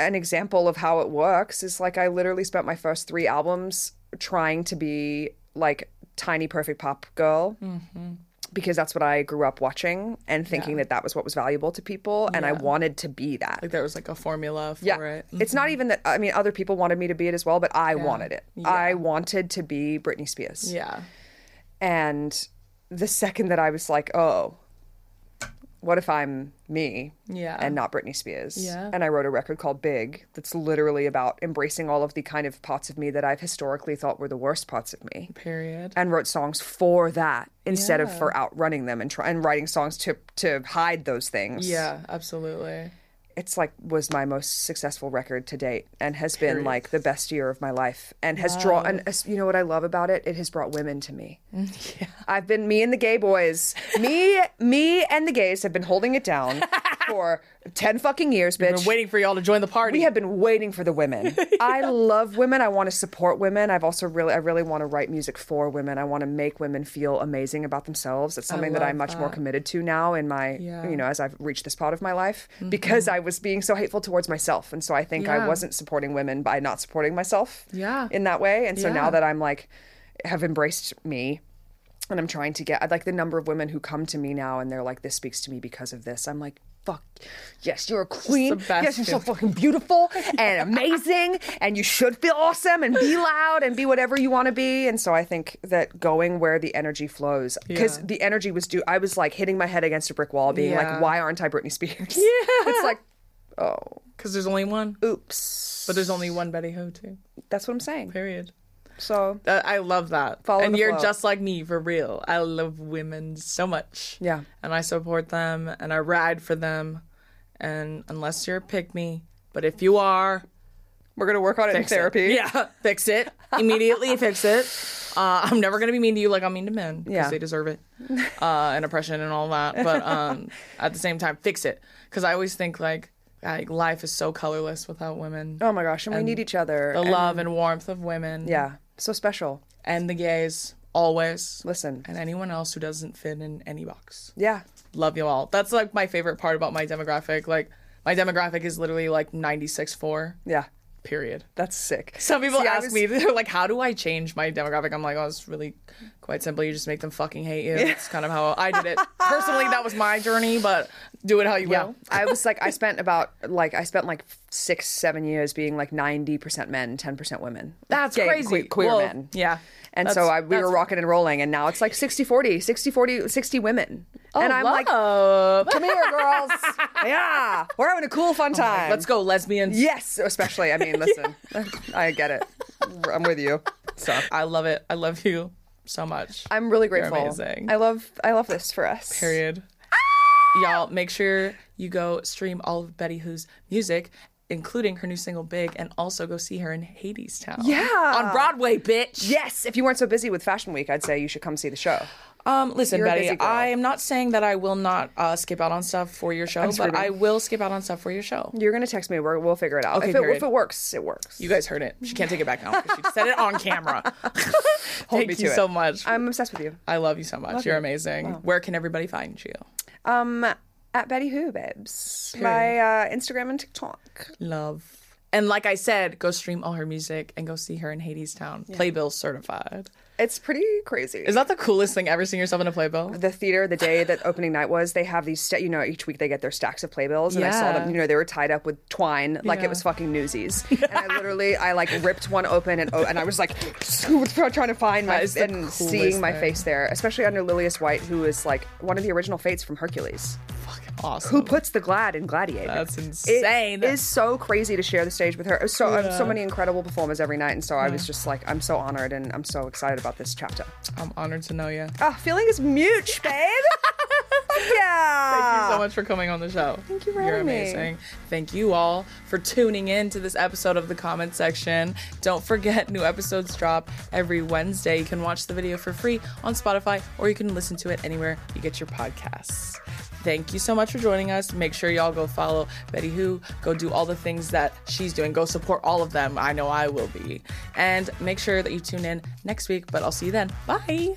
Speaker 1: an example of how it works is like i literally spent my first three albums trying to be like tiny perfect pop girl mm-hmm. because that's what i grew up watching and thinking that that was what was valuable to people and i wanted to be that
Speaker 2: Like there was like a formula for
Speaker 1: yeah.
Speaker 2: it.
Speaker 1: It's not mm-hmm. even that I mean other people wanted me to be it as well, but I wanted it.
Speaker 2: Yeah.
Speaker 1: I wanted to be Britney Spears.
Speaker 2: Yeah.
Speaker 1: And the second that I was like, "Oh, what if I'm me
Speaker 2: Yeah.
Speaker 1: and not Britney Spears?
Speaker 2: Yeah.
Speaker 1: And I wrote a record called Big that's literally about embracing all of the kind of parts of me that I've historically thought were the worst parts of me.
Speaker 2: Period.
Speaker 1: And wrote songs for that instead of for outrunning them and try and writing songs to to hide those things.
Speaker 2: Yeah, absolutely.
Speaker 1: It's like was my most successful record to date and has been like the best year of my life and has drawn and you know what I love about it? It has brought women to me.
Speaker 2: Yeah.
Speaker 1: I've been me and the gay boys. Me, me and the gays have been holding it down for ten fucking years, bitch.
Speaker 2: Been waiting for y'all to join the party.
Speaker 1: we have been waiting for the women. I love women. I want to support women. I've also really, I really want to write music for women. I want to make women feel amazing about themselves. It's something that I'm much more committed to now in my,
Speaker 2: Yeah. Mm-hmm.
Speaker 1: you know, as I've reached this part of my life because I was being so hateful towards myself, and so I think I wasn't supporting women by not supporting myself.
Speaker 2: Yeah.
Speaker 1: In that way, and so
Speaker 2: Yeah.
Speaker 1: now that I'm like, have embraced me and I'm trying to get I like the number of women who come to me now and they're like, "This speaks to me because of this." I'm like, "Fuck, yes, you're a queen.
Speaker 2: the best
Speaker 1: Yes, you're so fucking beautiful and amazing, and you should feel awesome and be loud and be whatever you want to be." And so I think that going where the energy flows, because
Speaker 2: Yeah.
Speaker 1: the energy was due. I was like hitting my head against a brick wall, being
Speaker 2: Yeah.
Speaker 1: like, "Why aren't I Britney Spears?" Yeah, it's like, oh,
Speaker 2: Because there's only one.
Speaker 1: oops.
Speaker 2: But there's only one Betty Who too.
Speaker 1: That's what I'm saying.
Speaker 2: Period.
Speaker 1: So
Speaker 2: Uh, I love that.
Speaker 1: Follow
Speaker 2: and you're
Speaker 1: flow.
Speaker 2: just like me for real. I love women so much.
Speaker 1: Yeah.
Speaker 2: And I support them and I ride for them. And unless you're a pick me, but if you are,
Speaker 1: we're gonna work on it in
Speaker 2: fix it.
Speaker 1: therapy.
Speaker 2: Yeah, fix it immediately. fix it. Uh, I'm never gonna be mean to you like I'm mean to men because
Speaker 1: Yeah.
Speaker 2: they deserve it, uh, and oppression and all that. But um, at the same time, fix it because I always think like like life is so colorless without women.
Speaker 1: Oh my gosh, and, we need each other.
Speaker 2: the
Speaker 1: and-
Speaker 2: love and warmth of women.
Speaker 1: Yeah, so special.
Speaker 2: and the gays always.
Speaker 1: Listen.
Speaker 2: and anyone else who doesn't fit in any box.
Speaker 1: Yeah.
Speaker 2: Love you all. That's like my favorite part about my demographic. Like my demographic is literally like 96.4.
Speaker 1: Yeah.
Speaker 2: Period.
Speaker 1: That's sick.
Speaker 2: Some people
Speaker 1: See,
Speaker 2: ask
Speaker 1: was-
Speaker 2: me, they're like, how do I change my demographic? I'm like, oh, it's really quite simple. You just make them fucking hate you. It's kind of how I did it. Personally, that was my journey, but do it how you
Speaker 1: Yeah.
Speaker 2: will.
Speaker 1: I was like, I spent about like I spent like six, seven years being like ninety percent men, ten percent women.
Speaker 2: That's
Speaker 1: Gay,
Speaker 2: crazy.
Speaker 1: que- queer
Speaker 2: Well,
Speaker 1: men.
Speaker 2: Yeah.
Speaker 1: And
Speaker 2: That's-
Speaker 1: so I, we were rocking and rolling, and now it's like 60 40, 60 40, 60 women.
Speaker 2: Oh,
Speaker 1: and I'm like, come here, girls. yeah. We're having a cool, fun oh time.
Speaker 2: Let's go, lesbians.
Speaker 1: Yes, especially. I mean, listen, I get it. I'm with you.
Speaker 2: So I love it. I love you so much.
Speaker 1: I'm really grateful.
Speaker 2: You're amazing.
Speaker 1: I love, I love this for us.
Speaker 2: period. Ah! Y'all, make sure you go stream all of Betty Who's music, including her new single "Big," and also go see her in Hadestown.
Speaker 1: Yeah.
Speaker 2: on Broadway, bitch.
Speaker 1: Yes, if you weren't so busy with Fashion Week, I'd say you should come see the show.
Speaker 2: Um, listen,
Speaker 1: You're
Speaker 2: Betty. I am not saying that I will not uh, skip out on stuff for your show, but. I will skip out on stuff for your show.
Speaker 1: You're gonna text me. We're, we'll figure it out.
Speaker 2: Okay,
Speaker 1: if, it, if it works, it works.
Speaker 2: You guys heard it. She can't take it back now she said it on camera. Thank you so much.
Speaker 1: I'm obsessed with you.
Speaker 2: I love you so much. You're amazing. Where can everybody find you?
Speaker 1: Um, at Betty Who, babes. My uh, Instagram and TikTok.
Speaker 2: Love. And like I said, go stream all her music and go see her in Hadestown. Playbill certified.
Speaker 1: It's pretty crazy.
Speaker 2: Is that the coolest thing ever seeing yourself in a playbill?
Speaker 1: the theater the day that opening night was they have these sta- you know each week they get their stacks of playbills and i saw them you know they were tied up with twine like
Speaker 2: Yeah.
Speaker 1: it was fucking newsies and i literally i like ripped one open and oh, and i was like trying to find my and seeing my
Speaker 2: thing.
Speaker 1: face there especially under Lillias White who is like one of the original fates from hercules
Speaker 2: awesome.
Speaker 1: who puts the glad in gladiator
Speaker 2: That's insane.
Speaker 1: It is so crazy to share the stage with her. Was So uh, so many incredible performers every night, and so I was just like, I'm so honored and I'm so excited about this chapter.
Speaker 2: I'm honored to know you.
Speaker 1: Ah, feeling is mute, babe. Yeah.
Speaker 2: Thank you so much for coming on the show. Thank
Speaker 1: you for
Speaker 2: You're
Speaker 1: having me.
Speaker 2: amazing. Thank you all for tuning in to this episode of the comment section. Don't forget, new episodes drop every Wednesday. You can watch the video for free on Spotify or you can listen to it anywhere you get your podcasts. Thank you so much for joining us. Make sure y'all go follow Betty Who. Go do all the things that she's doing. Go support all of them. I know I will be. And make sure that you tune in next week, but I'll see you then. Bye.